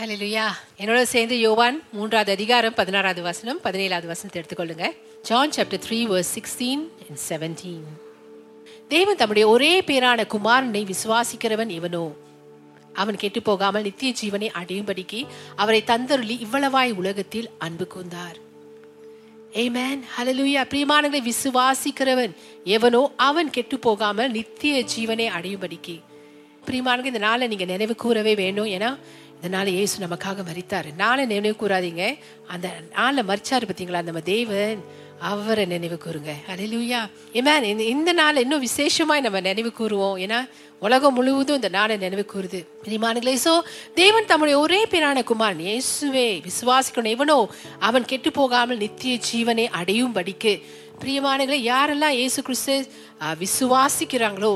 ஹலலுயா என்னோட சேர்ந்து யோவான் மூன்றாவது அதிகாரம் பதினாறாவது வசனம் பதினேழாவது வசனத்தை எடுத்துக்கொள்ளுங்க. John chapter three verse sixteen and seventeen தேவன் தம்முடைய ஒரே பேரான குமாரனை விசுவாசிக்கிறவன் இவனோ அவன் கெட்டு போகாமல் நித்திய ஜீவனை அடையும்படிக்கு அவரை தந்தருளி இவ்வளவாய் உலகத்தில் அன்பு கூர்ந்தார். ஏமேன் ஹலலுயா பிரியமானங்களை விசுவாசிக்கிறவன் எவனோ அவன் கெட்டு போகாமல் நித்திய ஜீவனை அடையும்படிக்கு. பிரியமானங்க இந்த நாளை நீங்க நினைவு கூறவே வேணும். ஏன்னா இந்த நாளை இயேசு நமக்காக மறித்தார் நாளை நினைவு கூறாதீங்க. அந்த நாளை மறிச்சார் பார்த்தீங்களா நம்ம தேவன் அவரை நினைவு கூறுங்க. அலையிலூயா ஏமேன் இந்த இந்த இன்னும் விசேஷமாய் நம்ம நினைவு கூறுவோம். ஏன்னா உலகம் முழுவதும் இந்த நாளை நினைவு கூறுது. பிரியமானங்களே சோ தேவன் தம்முடைய ஒரே பேரான குமாரன் இயேசுவே விசுவாசிக்கணும் எவனோ அவன் கெட்டு போகாமல் நித்திய ஜீவனை அடையும்படிக்கு. பிரியமானங்களே யாரெல்லாம் இயேசு கிறிஸ்து விசுவாசிக்கிறாங்களோ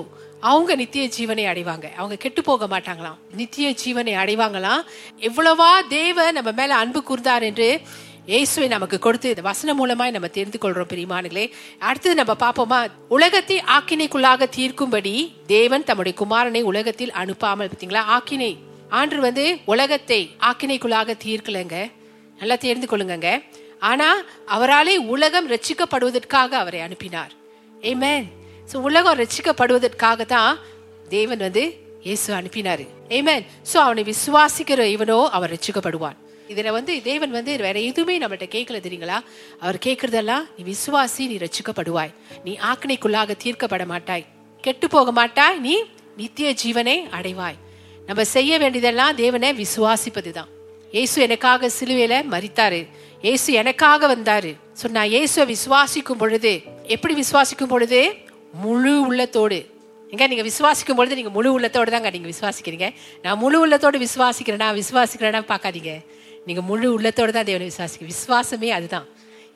அவங்க நித்திய ஜீவனை அடைவாங்க. அவங்க கெட்டு போக மாட்டாங்களாம். நித்திய ஜீவனை அடைவாங்களாம். எவ்வளவா தேவ நம்ம மேல அன்பு கூர்ந்தார் என்று இயேசுவை நமக்கு கொடுத்து இந்த வசனம் மூலமாய் நம்ம தெரிந்து கொள்றோம் பெரியமானங்களே அடுத்தது நம்ம பார்ப்போமா? உலகத்தை ஆக்கினைக்குள்ளாக தீர்க்கும்படி தேவன் தம்முடைய குமாரனை உலகத்தில் அனுப்பாமல் பார்த்தீங்களா? ஆக்கினை. ஆண்டு வந்து உலகத்தை ஆக்கினைக்குள்ளாக தீர்க்கலங்க. நல்லா தெரிந்து கொள்ளுங்க ஆனா அவராலே உலகம் ரட்சிக்கப்படுவதற்காக அவரை அனுப்பினார். ஏமேன் ஸோ உலகம் ரசிக்கப்படுவதற்காக தான் தேவன் வந்து இயேசு அனுப்பினார். ஏமேன் ஸோ அவனை விசுவாசிக்கிற இவனோ அவன் ரசிக்கப்படுவான் இதில் வந்து தேவன் வந்து வேற எதுவுமே நம்மகிட்ட கேட்கல தெரியுங்களா? அவர் கேட்கறதெல்லாம் நீ விசுவாசி நீ ரசிக்கப்படுவாய் நீ ஆக்கினைக்குள்ளாக தீர்க்கப்பட மாட்டாய். கெட்டு போக மாட்டாய். நீ நித்திய ஜீவனை அடைவாய். நம்ம செய்ய வேண்டியதெல்லாம் தேவனை விசுவாசிப்பது தான் இயேசு எனக்காக சிலுவையில மறித்தாரு இயேசு எனக்காக வந்தாரு. ஸோ நான் இயேசுவை விசுவாசிக்கும் பொழுது எப்படி விசுவாசிக்கும் பொழுது? முழு உள்ளத்தோடு. எங்க நீங்க விசுவாசிக்கும் பொழுது நீங்க முழு உள்ளத்தோடு தாங்க நீங்க விசுவாசிக்கிறீங்க. நான் முழு உள்ளத்தோடு விசுவாசிக்கிறேனா விசுவாசிக்கிறேனா பார்க்காதீங்க. நீங்க முழு உள்ளத்தோடு தான் தேவனை விசுவாசிக்க விசுவாசமே அதுதான்.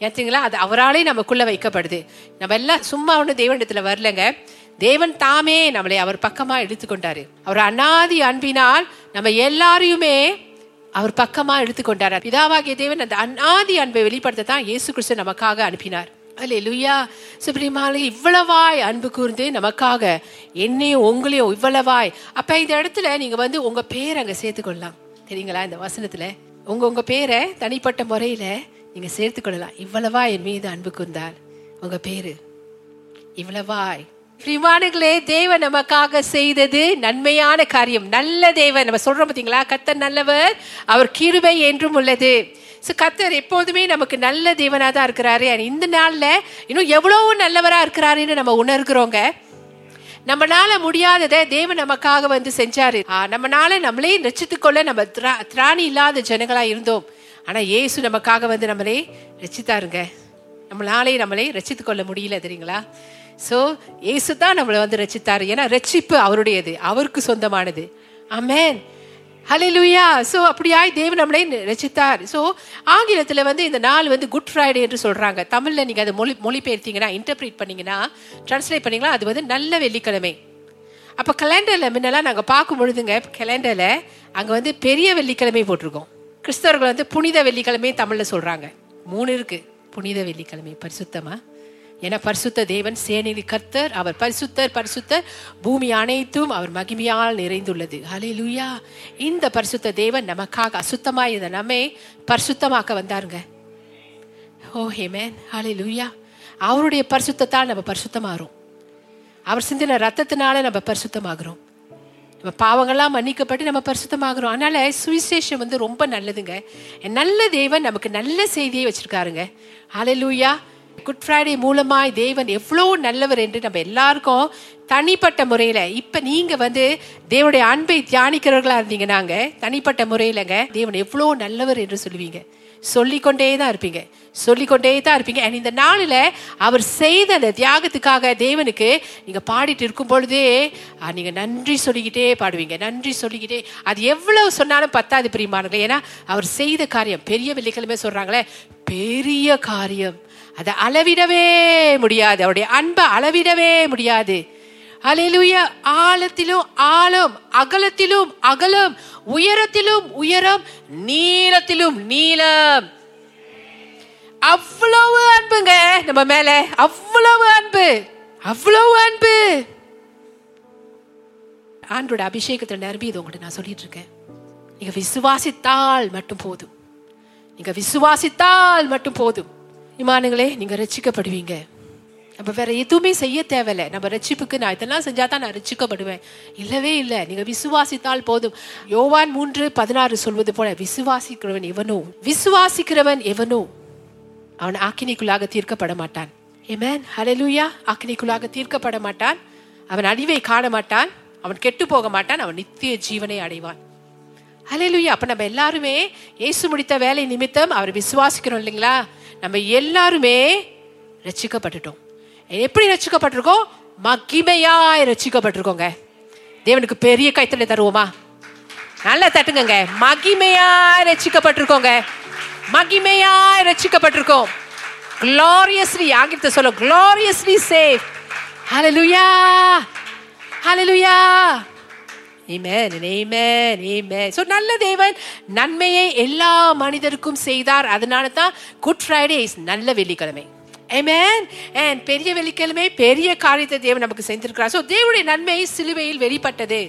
ஏத்தீங்களா அது அவராலே நமக்குள்ள வைக்கப்படுது. நம்ம எல்லாம் சும்மா ஒன்று தேவனிடத்துல வரலங்க. தேவன் தாமே நம்மளை அவர் பக்கமா எடுத்துக்கொண்டாரு. அவர் அனாதி அன்பினால் நம்ம எல்லாரையுமே அவர் பக்கமா எடுத்துக்கொண்டார். பிதாவாகிய தேவன் அந்த அநாதி அன்பை வெளிப்படுத்த தான் இயேசு கிறிஸ்து நமக்காக அனுப்பினார். அல்ல லுயா சுப்ரீமாலே இவ்வளவாய் அன்பு கூர்ந்து நமக்காக என்னையும் உங்களையும் இவ்வளவாய். அப்ப இந்த இடத்துல நீங்க வந்து உங்க பேர் அங்க சேர்த்துக்கொள்ளலாம். தெரியுங்களா? இந்த வசனத்துல. உங்க உங்க பேரை தனிப்பட்ட முறையில நீங்க சேர்த்துக்கொள்ளலாம். இவ்வளவா என் மீது அன்பு கூர்ந்தால் உங்க பேரு. இவ்வளவாய். பிரிவானுகளே தேவன் நமக்காக செய்தது நன்மையான காரியம். நல்ல தேவன். நம்ம சொல்றோம் பார்த்தீங்களா கத்தர் நல்லவர் அவர் கிருபை என்றும் உள்ளது. ஸோ கத்தர் எப்போதுமே நமக்கு நல்ல தேவனாக தான் இருக்கிறாரு. இந்த நாளில் இன்னும் எவ்வளவு நல்லவராக இருக்கிறாருன்னு நம்ம உணர்கிறோங்க. நம்மனால முடியாததை தேவன் நமக்காக வந்து செஞ்சாரு. நம்மளால நம்மனால நம்மளே ரச்சித்துக்கொள்ள நம்ம திரா- திராணி இல்லாத ஜனங்களா இருந்தோம். ஆனா இயேசு நமக்காக வந்து நம்மளே ரச்சித்தாருங்க நம்மளாலே நம்மளே ரச்சித்துக் கொள்ள முடியல தெரியுங்களா? ஸோ இயேசு தான் நம்மளை வந்து ரச்சித்தார். ஏன்னா ரட்சிப்பு அவருடையது அவருக்கு சொந்தமானது. ஆமென் லூயா ஸோ அப்படியாய் தேவன் நம்மளை ரசித்தார் ஸோ ஆங்கிலத்தில் வந்து இந்த நாள் வந்து குட் ஃப்ரைடே என்று சொல்கிறாங்க தமிழில் நீங்கள் அதை மொழி மொழிபெயர்த்தீங்கன்னா இன்டர்பிரேட் பண்ணீங்கன்னா ட்ரான்ஸ்லேட் பண்ணீங்கன்னா அது வந்து நல்ல வெள்ளிக்கிழமை. அப்போ கலண்டரில் முன்னெல்லாம் நாங்கள் பார்க்கும் பொழுதுங்க கலண்டரில் அங்கே வந்து பெரிய வெள்ளிக்கிழமை போட்டிருக்கோம். கிறிஸ்தவர்கள் வந்து புனித வெள்ளிக்கிழமை தமிழில் சொல்கிறாங்க மூணு இருக்குது புனித வெள்ளிக்கிழமை பரிசுத்தமாக என பரிசுத்த தேவன் சேனையில் கர்த்தர் அவர் பரிசுத்தர் பரிசுத்தர். பூமி அனைத்தும் அவர் மகிமையால் நிறைந்துள்ளது. ஹalleluya இந்த பரிசுத்த தேவன் நமக்காக அசுத்தமாக இருந்த நம்மை பரிசுத்தமாக்க வந்தாருங்க. Oh, ஓ ஹேமேன் ஹalleluya அவருடைய பரிசுத்தால் நம்ம பரிசுத்தமாகிறோம். அவர் சிந்தின ரத்தத்தினால நம்ம பரிசுத்தமாகிறோம். நம்ம பாவங்கள்லாம் மன்னிக்கப்பட்டு நம்ம பரிசுத்தமாகிறோம். அதனால சுவிசேஷம் வந்து ரொம்ப நல்லதுங்க. நல்ல தேவன் நமக்கு நல்ல செய்தியை வச்சிருக்காருங்க. ஹalleluya குட் ஃப்ரைடே மூலமாய் தேவன் எவ்வளோ நல்லவர் என்று நம்ம எல்லாருக்கும் தனிப்பட்ட முறையில இப்ப நீங்க வந்து தேவனுடைய அன்பை தியானிக்கிறவர்களா நாங்கள் தனிப்பட்ட முறையிலங்க தேவன் எவ்வளோ நல்லவர் என்று சொல்லுவீங்க. சொல்லிக்கொண்டே தான் இருப்பீங்க. சொல்லிக்கொண்டே தான் இருப்பீங்க. அண்ட் இந்த நாளில் அவர் செய்த அந்த தியாகத்துக்காக தேவனுக்கு நீங்கள் பாடிட்டு இருக்கும் பொழுதே நீங்கள் நன்றி சொல்லிக்கிட்டே பாடுவீங்க நன்றி சொல்லிக்கிட்டே. அது எவ்வளவு சொன்னாலும் பத்தாது பிரியமானது ஏன்னா அவர் செய்த காரியம் பெரிய வெள்ளிக்கிழமை சொல்கிறாங்களே பெரிய காரியம். அதை அளவிடவே முடியாது. அவருடைய அன்பை அளவிடவே முடியாது. அலையிலுய ஆழத்திலும் ஆழம் அகலத்திலும் அகலம் உயரத்திலும் உயரம் நீளத்திலும் நீளம். அவ்வளவு அன்புங்க நம்ம மேல. அவ்வளவு அன்பு. அவ்வளவு அன்பு. ஆண்டோட அபிஷேகத்தை நிரம்பி இது உங்கள்கிட்ட நான் சொல்லிட்டு இருக்கேன் நீங்க விசுவாசித்தால் மட்டும் போதும். நீங்க விசுவாசித்தால் மட்டும் போதும். இமானுங்களே நீங்க ரசிக்கப்படுவீங்க நம்ம வேற எதுவுமே செய்ய தேவையில்ல. நம்ம ரட்சிப்புக்கு நான் இதெல்லாம் செஞ்சா தான் நான் ரட்சிக்கப்படுவேன். இல்லவே இல்லை. நீங்க விசுவாசித்தால் போதும். யோவான் மூன்று பதினாறு சொல்வது போல விசுவாசிக்கிறவன் எவனோ விசுவாசிக்கிறவன் எவனோ அவன் ஆக்கினிக்குள்ளாக தீர்க்கப்பட மாட்டான். ஏமேன் ஹலலூயா ஆக்கினிக்குள்ளாக தீர்க்கப்பட மாட்டான். அவன் அழிவை காண மாட்டான். அவன் கெட்டு போக மாட்டான். அவன் நித்திய ஜீவனை அடைவான். ஹalleluya அப்ப நம்ம எல்லாருமே இயேசு முடித்த வேலை நிமித்தம் அவர் விசுவாசிக்கிறோம் இல்லைங்களா? நம்ம எல்லாருமே ரச்சிக்கப்பட்டுட்டோம் எப்படி ரட்சிக்கப்பட்டிருக்கோம் மகிமையாய் ரச்சிக்கப்பட்டிருக்கோங்க தேவனுக்கு பெரிய கைத்தலை தருவோமா? நல்லா தட்டுங்க மகிமையாய் ரட்சிக்கப்பட்டிருக்கோங்க மகிமையாய் ரச்சிக்கப்பட்டிருக்கோம் gloriously ஆங்கிலத்தை சொல்ல gloriously சேஃப் ஹலலுயா ஹலலுயா நல்ல தேவன் நன்மையை எல்லா மனிதருக்கும் செய்தார். அதனால தான் குட் ஃப்ரைடே இஸ் நல்ல வெள்ளிக்கிழமை. Amen. பெரிய வெள்ளிக்கிழமை பெரிய காரியத்தை தேவன் நமக்கு செஞ்சிருக்கிறார் ஸோ தேவனுடைய நன்மை சிலுவையில் வெளிப்பட்டது.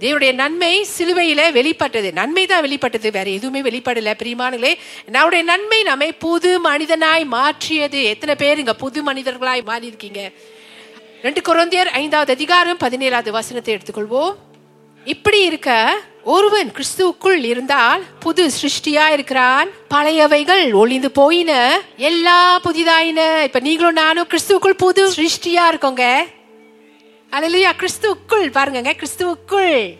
தேவனுடைய நன்மை சிலுவையில வெளிப்பட்டது. நன்மை தான் வெளிப்பட்டது. வேற எதுவுமே வெளிப்படல. பிரியமானங்களே நம்முடைய நன்மை நம்மை புது மனிதனாய் மாற்றியது. எத்தனை பேர் இங்க புது மனிதர்களாய் மாறி இருக்கீங்க ரெண்டு குழந்தையர் ஐந்தாவது அதிகாரம் பதினேழாவது வசனத்தை எடுத்துக்கொள்வோம். இப்படி இருக்க ஒருவன் கிறிஸ்துவுக்குள் இருந்தால் புது சிருஷ்டியா இருக்கிறான். பழையவைகள் ஒளிந்து போயின. எல்லா புதிதாயின. இப்ப நீங்களும் நானும் கிறிஸ்துவுக்குள் புது சிருஷ்டியா இருக்கோங்க. அல்லையா கிறிஸ்துவுக்குள் பாருங்க கிறிஸ்துவுக்குள்.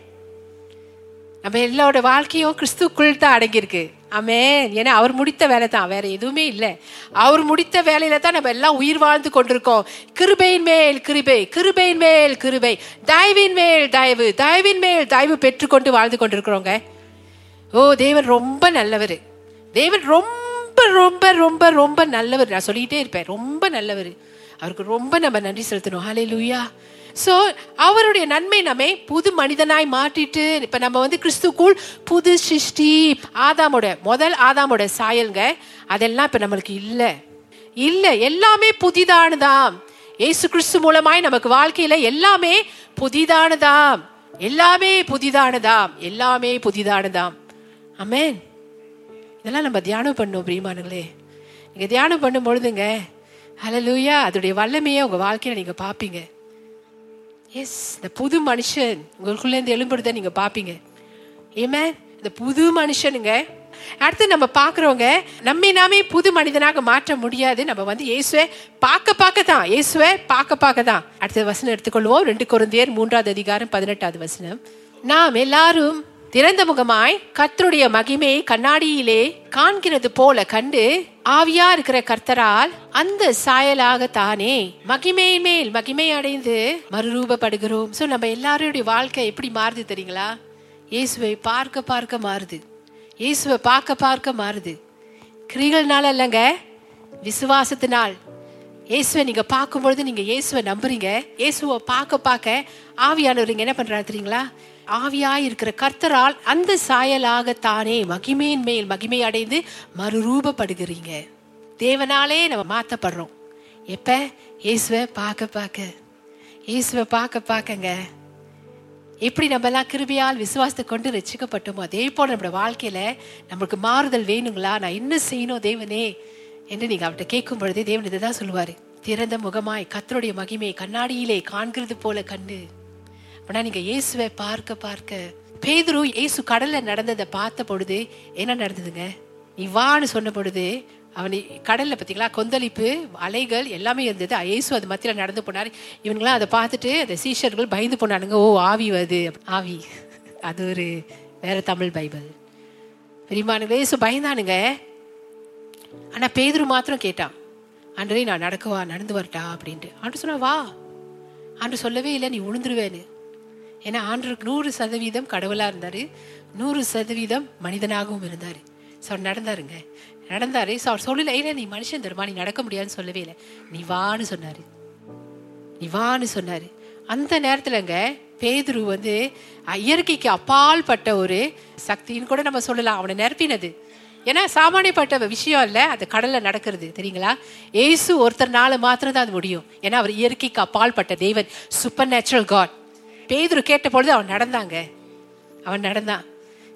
நம்ம எல்லாரோட வாழ்க்கையும் கிறிஸ்துவுக்குள் தான் அடங்கியிருக்கு. ஆமே ஏன்னா அவர் முடித்த வேலை தான் வேற எதுவுமே இல்லை. அவர் முடித்த வேலையில தான் நம்ம எல்லாம் உயிர் வாழ்ந்து கொண்டிருக்கோம். கிருபையின் மேல் கிருபை கிருபையின் மேல் கிருபை தயவின் மேல் தயவு தயவின் மேல் தயவு பெற்றுக்கொண்டு வாழ்ந்து கொண்டிருக்கிறோங்க. ஓ தேவன் ரொம்ப நல்லவர். தேவன் ரொம்ப ரொம்ப ரொம்ப ரொம்ப நல்லவர். நான் சொல்லிக்கிட்டே இருப்பேன். ரொம்ப நல்லவர். அவருக்கு ரொம்ப நம்ம நன்றி செலுத்தணும். ஹாலே லூயா ஸோ அவருடைய நன்மை நம்மை புது மனிதனாய் மாற்றிட்டு இப்போ நம்ம வந்து கிறிஸ்துக்குள் புது சிருஷ்டி ஆதாமோட முதல் ஆதாமோட சாயல்ங்க அதெல்லாம் இப்போ நம்மளுக்கு இல்லை. இல்லை எல்லாமே புதிதானதாம். இயேசு கிறிஸ்து மூலமாய் நமக்கு வாழ்க்கையில எல்லாமே புதிதானதாம். எல்லாமே புதிதானதாம். எல்லாமே புதிதானதாம். அமேன் இதெல்லாம் நம்ம தியானம் பண்ணோம் பிரியமானங்களே நீங்கள் தியானம் பண்ணும் பொழுதுங்க ஹலலூயா அதோடைய வல்லமையை உங்கள் வாழ்க்கையில் நீங்கள் பார்ப்பீங்க. எஸ் இந்த புது மனுஷன். உங்களுக்குள்ள இருந்து எழும்புறத நீங்க பாப்பீங்க. ஏமே இந்த புது மனுஷனுங்க அடுத்து நம்ம பாக்குறவங்க நம்மை நாமே புது மனிதனாக மாற்ற முடியாது. நம்ம வந்து இயேசுவை பார்க்க பார்க்க தான் இயேசுவை பார்க்க பார்க்க தான் அடுத்த வசனம் எடுத்துக்கொள்வோம். ரெண்டு குழந்தையர் மூன்றாவது அதிகாரம் பதினெட்டாவது வசனம். நாம் எல்லாரும் திறந்த முகமாய் கத்தருடைய மகிமையை கண்ணாடியிலே காண்கிறது போல கண்டு ஆவியா இருக்கிற கர்த்தரால் அந்த சாயலாக தானே மகிமையின் மேல் மகிமை அடைந்து மறுரூபப்படுகிறோம். சோ நம்ம எல்லாருடைய வாழ்க்கை எப்படி மாறுது தெரியுங்களா? இயேசுவை பார்க்க பார்க்க மாறுது. இயேசுவை பார்க்க பார்க்க மாறுது. கிரிகள்னால இல்லைங்க விசுவாசத்தினால். இயேசுவை நீங்க பார்க்கும் பொழுது நீங்க இயேசுவை நம்புறீங்க. இயேசுவை பார்க்க பார்க்க ஆவியானவரிங்க என்ன பண்றாரு தெரியுங்களா? ஆவியாய் இருக்கிற கர்த்தரால் அந்த சாயலாக தானே மகிமையின் மேல் மகிமை அடைந்து மறுரூபப்படுகிறீங்க. தேவனாலே நம்ம மாத்தப்படுறோம். எப்ப? இயேசுவை பார்க்க பார்க்க. இயேசுவை பார்க்க பார்க்கங்க. எப்படி நம்மலாம் கிருபியால் விசுவாசத்தை கொண்டு ரசிக்கப்பட்டோமோ அதே போல நம்மளோட வாழ்க்கையில நம்மளுக்கு மாறுதல் வேணுங்களா? நான் என்ன செய்யணும் தேவனே? என்று நீங்க அவர்கிட்ட கேட்கும் பொழுதே தேவன் இதுதான் சொல்லுவாரு. திறந்த முகமாய் கத்தருடைய மகிமை கண்ணாடியிலே காண்கிறது போல கண்டு ஆனா நீங்க இயேசுவை பார்க்க பார்க்க பேதுரு இயேசு கடல்ல நடந்ததை பார்த்த பொழுது என்ன நடந்ததுங்க? நீ வான்னு சொன்ன பொழுது அவன் கடல்ல பார்த்தீங்களா? கொந்தளிப்பு அலைகள் எல்லாமே இருந்தது. இயேசு அது மத்தியில நடந்து போனார். இவங்களாம் அதை பார்த்துட்டு அந்த சீஷர்கள் பயந்து போனானுங்க. ஓ ஆவி வருது. ஆவி. அது ஒரு வேற தமிழ் பைபிள். பெரியமானுங்க இயேசு பயந்தானுங்க. ஆனா பேதுரு மாத்திரம் கேட்டான். அன்றே நான் நடக்குவா? நடந்து வரட்டா? அப்படின்ட்டு. அன்று சொன்னா வா. அன்று சொல்லவே இல்லை நீ உளுந்துருவேன்னு. ஏன்னா ஆண்டருக்கு நூறு சதவீதம் கடவுளாக இருந்தார். நூறு சதவீதம் மனிதனாகவும் இருந்தார். ஸோ அவர் நடந்தாருங்க. நடந்தாரு. ஸோ அவர் சொல்லல இல்லை நீ மனுஷன் தருமா நீ நடக்க முடியாதுன்னு சொல்லவே இல்லை. நீ வான்னு சொன்னார். நீ வான்னு சொன்னார். அந்த நேரத்துலங்க பேதுரு வந்து இயற்கைக்கு அப்பால் பட்ட ஒரு சக்தின்னு கூட நம்ம சொல்லலாம். அவனை நிரப்பினது. ஏன்னா சாமானியப்பட்ட விஷயம் இல்லை அது கடலில் நடக்கிறது. தெரியுங்களா? ஏசு ஒருத்தர்னால மாத்திரம் தான் அது முடியும். ஏன்னா அவர் இயற்கைக்கு அப்பால் பட்ட தேவன். சூப்பர் நேச்சுரல் காட் பேதுரு கேட்ட பொழுது அவன் நடந்தாங்க. அவன் நடந்தான்.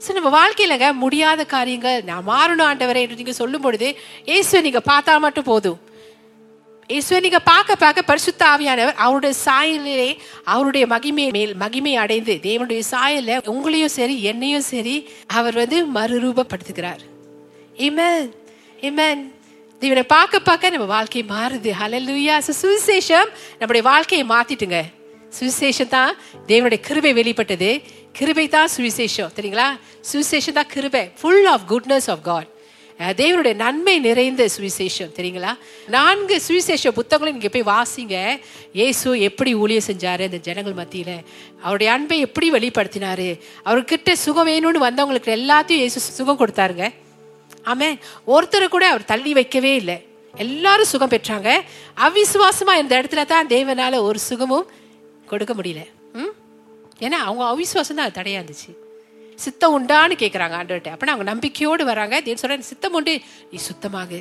ஸோ நம்ம வாழ்க்கையிலங்க முடியாத காரியங்கள் நான் மாறணும் ஆண்டவரை என்று நீங்க சொல்லும் பொழுது இயேசுவை நீங்க பார்த்தா மட்டும் போதும். இயேசுவை நீங்க பார்க்க பார்க்க பரிசுத்த ஆவியானவர் அவருடைய சாயலிலே அவருடைய மகிமை மேல் மகிமை அடைந்து தேவனுடைய சாயல்ல உங்களையும் சரி என்னையும் சரி அவர் வந்து மறுரூபப்படுத்துகிறார். இமன் இமன் இவனை பார்க்க பார்க்க நம்ம வாழ்க்கை மாறுது. ஹலலுயா So, சுவிசேஷம் நம்முடைய வாழ்க்கையை மாத்திட்டுங்க. சுவிசேஷம் தான் தேவனுடைய கிருபை வெளிப்பட்டது. கிருபை தான் சுவிசேஷம் தெரியுங்களா? சுவிசேஷம் தான் கிருபை full of goodness of God தேவனுடைய நன்மை நிறைந்த சுவிசேஷம் தெரியுங்களா? நான்கு சுவிசேஷ புத்தகங்களும் நீங்க போய் வாசிங்க. இயேசு எப்படி ஊழியம் செஞ்சாரு அந்த ஜனங்கள் மத்தியில். அவருடைய அன்பை எப்படி வெளிப்படுத்தினாரு. அவர்கிட்ட சுகம் வேணும்னு வந்தவங்களுக்கு எல்லாத்தையும் இயேசு சுகம் கொடுத்தாருங்க. ஆமே ஒருத்தரை கூட அவர் தள்ளி வைக்கவே இல்லை. எல்லாரும் சுகம் பெற்றாங்க. அவிசுவாசமா இந்த இடத்துல தான் தேவனால ஒரு சுகமும் கொடுக்க முடியல. ம்? ஏன்னா அவங்க அவிசுவாசம் தான் அது தடையா இருந்துச்சு. சித்தம் உண்டான்னு கேட்குறாங்க ஆண்டவர்கிட்ட. அப்படின்னா அவங்க நம்பிக்கையோடு வராங்க. தேவன் சொல்ற சித்தம் உண்டு. நீ சுத்தமாகு.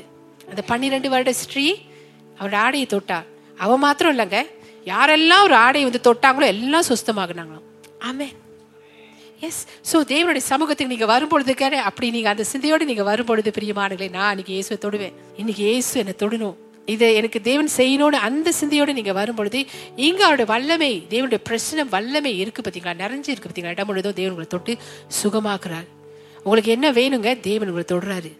அந்த பன்னிரெண்டு வருட ஸ்ரீ அவரோட ஆடையை தொட்டா. அவ மாத்திரம் இல்லைங்க. யாரெல்லாம் ஒரு ஆடையை வந்து தொட்டாங்களோ எல்லாம் சுத்தமாகுனாங்களாம் ஆமே எஸ் ஸோ தேவனுடைய சமூகத்துக்கு நீங்கள் வரும்பொழுதுக்கு அப்படி நீங்கள் அந்த சிந்தையோடு நீங்கள் வரும்பொழுது பிரியமானங்களே நான் இன்னைக்கு இயேசுவை தொடுவேன். இன்னைக்கு இயேசு என்னை தொடணும் இதை எனக்கு தேவன் செய்யணும்னு அந்த சிந்தையோடு நீங்கள் வரும்பொழுது இங்கே அவருடைய வல்லமை தேவனுடைய பிரச்சனை வல்லமை இருக்குது பார்த்தீங்களா நிறைஞ்சு இருக்கு பார்த்தீங்களா இடம் முழுதும் தேவன் உங்களை தொட்டு சுகமாக்குறார். உங்களுக்கு என்ன வேணுங்க? தேவன் உங்களை தொடுறாரு.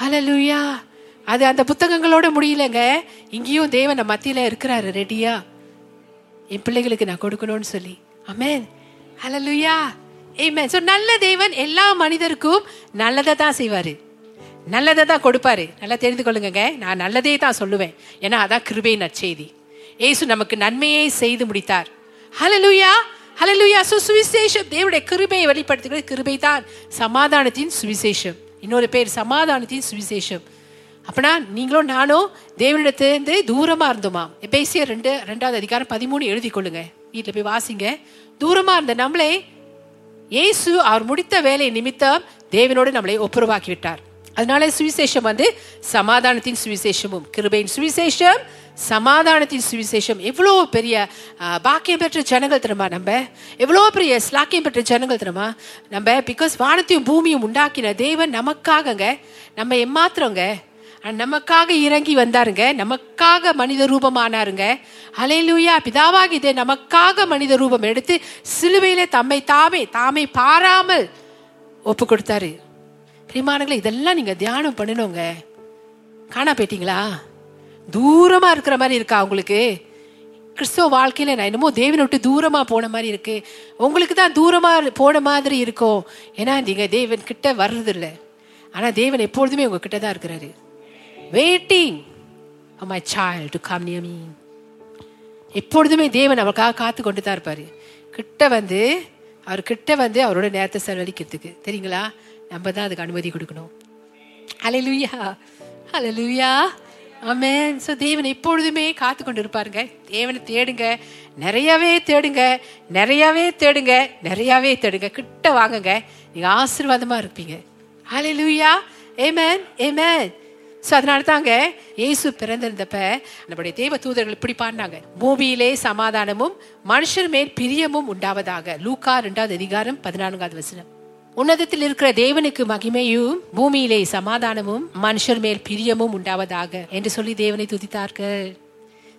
ஹalleluya அது அந்த புத்தகங்களோட முடியலங்க. இங்கேயும் தேவன் நம்ம மத்தியில் இருக்கிறாரு ரெடியா என் பிள்ளைகளுக்கு நான் கொடுக்கணும்னு சொல்லி. அமேன் ஹலலுயா ஆமென் ஸோ நல்ல தேவன் எல்லா மனிதருக்கும் நல்லதை தான் செய்வாரு. நல்லதை தான் கொடுப்பாரு. நல்லா தெரிந்து கொள்ளுங்க நான் நல்லதே தான் சொல்லுவேன். ஏன்னா அதான் கிருபை நற்செய்தி. ஏசு நமக்கு நன்மையை செய்து முடித்தார். ஹலலுயா ஹலலுயா சுவிசேஷம் தேவனுடைய கிருபையை வெளிப்படுத்துகிறது. கிருபை தான் சமாதானத்தின் சுவிசேஷம். இன்னொரு பேர் சமாதானத்தின் சுவிசேஷம். அப்படின்னா நீங்களும் நானும் தேவனிடத்திலிருந்து தூரமா இருந்தோமா எபேசியர் ரெண்டு ரெண்டாவது அதிகாரம் பதிமூணு எழுதி கொள்ளுங்க. வீட்டில் போய் வாசிங்க. தூரமா இருந்த நம்மளே இயேசு அவர் முடித்த வேலை நிமித்தம் தேவனோடு நம்மளை ஒப்புரவாக்கி விட்டார். அதனால சுவிசேஷம் வந்து சமாதானத்தின் சுவிசேஷமும் கிருபையின் சுவிசேஷம் சமாதானத்தின் சுவிசேஷம். எவ்வளோ பெரிய பாக்கியம் பெற்ற ஜனங்கள் தெரியுமா நம்ம? எவ்வளோ பெரிய ஸ்லாக்கியம் பெற்ற ஜனங்கள் தெரியுமா? நம்ம பிகாஸ் வானத்தையும் பூமியும் உண்டாக்கின தேவன் நமக்காகங்க நம்ம எம்மாத்திரங்க நமக்காக இறங்கி வந்தாருங்க நமக்காக மனித ரூபமானாருங்க. அலையிலுயா பிதாவாகி இதே நமக்காக மனித ரூபம் எடுத்து சிலுவையில தம்மை தாமே தாமே பாராமல் ஒப்பு கொடுத்தாரு பிரிமானங்களே இதெல்லாம் நீங்க தியானம் பண்ணணுங்க. காணா போயிட்டீங்களா? தூரமா இருக்கிற மாதிரி இருக்கா உங்களுக்கு? கிறிஸ்தவ வாழ்க்கையில நான் என்னமோ தேவனை விட்டு தூரமா போன மாதிரி இருக்கு. உங்களுக்கு தான் தூரமா போன மாதிரி இருக்கும் ஏன்னா நீங்க தேவன் கிட்ட வர்றது ஆனால் ஆனா தேவன் எப்பொழுதுமே உங்க கிட்ட தான் இருக்கிறாரு. Waiting my child to come நியமி எப்பொழுதுமே தேவன் அவளுக்காக காத்து கொண்டு தான் இருப்பாரு. கிட்ட வந்து அவர் கிட்ட வந்து அவரோட நேரத்தை செலவழிக்கிறதுக்கு. தெரியுங்களா? நம்ம தான் அதுக்கு அனுமதி கொடுக்கணும். ஹalleluya ஹalleluya ஆமென் ஸோ தேவன் எப்பொழுதுமே காத்து கொண்டு இருப்பாருங்க தேவனை தேடுங்க. நிறையவே தேடுங்க. நிறையவே தேடுங்க. நிறையவே தேடுங்க. கிட்ட வாங்குங்க. நீங்க ஆசீர்வாதமா இருப்பீங்க. ஹalleluya ஏமேன் ஏமேன் ஸோ அதனால தாங்க இயேசு பிறந்திருந்தப்ப நம்முடைய தேவ தூதர்கள் இப்படி பாடினாங்க. பூமியிலே சமாதானமும் மனுஷர் மேல் பிரியமும் உண்டாவதாக. லூக்கா ரெண்டாவது அதிகாரம் பதினான்காவது வசனம். உன்னதத்தில் இருக்கிற தேவனுக்கு மகிமையும் பூமியிலே சமாதானமும் மனுஷர் மேல் பிரியமும் உண்டாவதாக என்று சொல்லி தேவனை துதித்தார்கள்.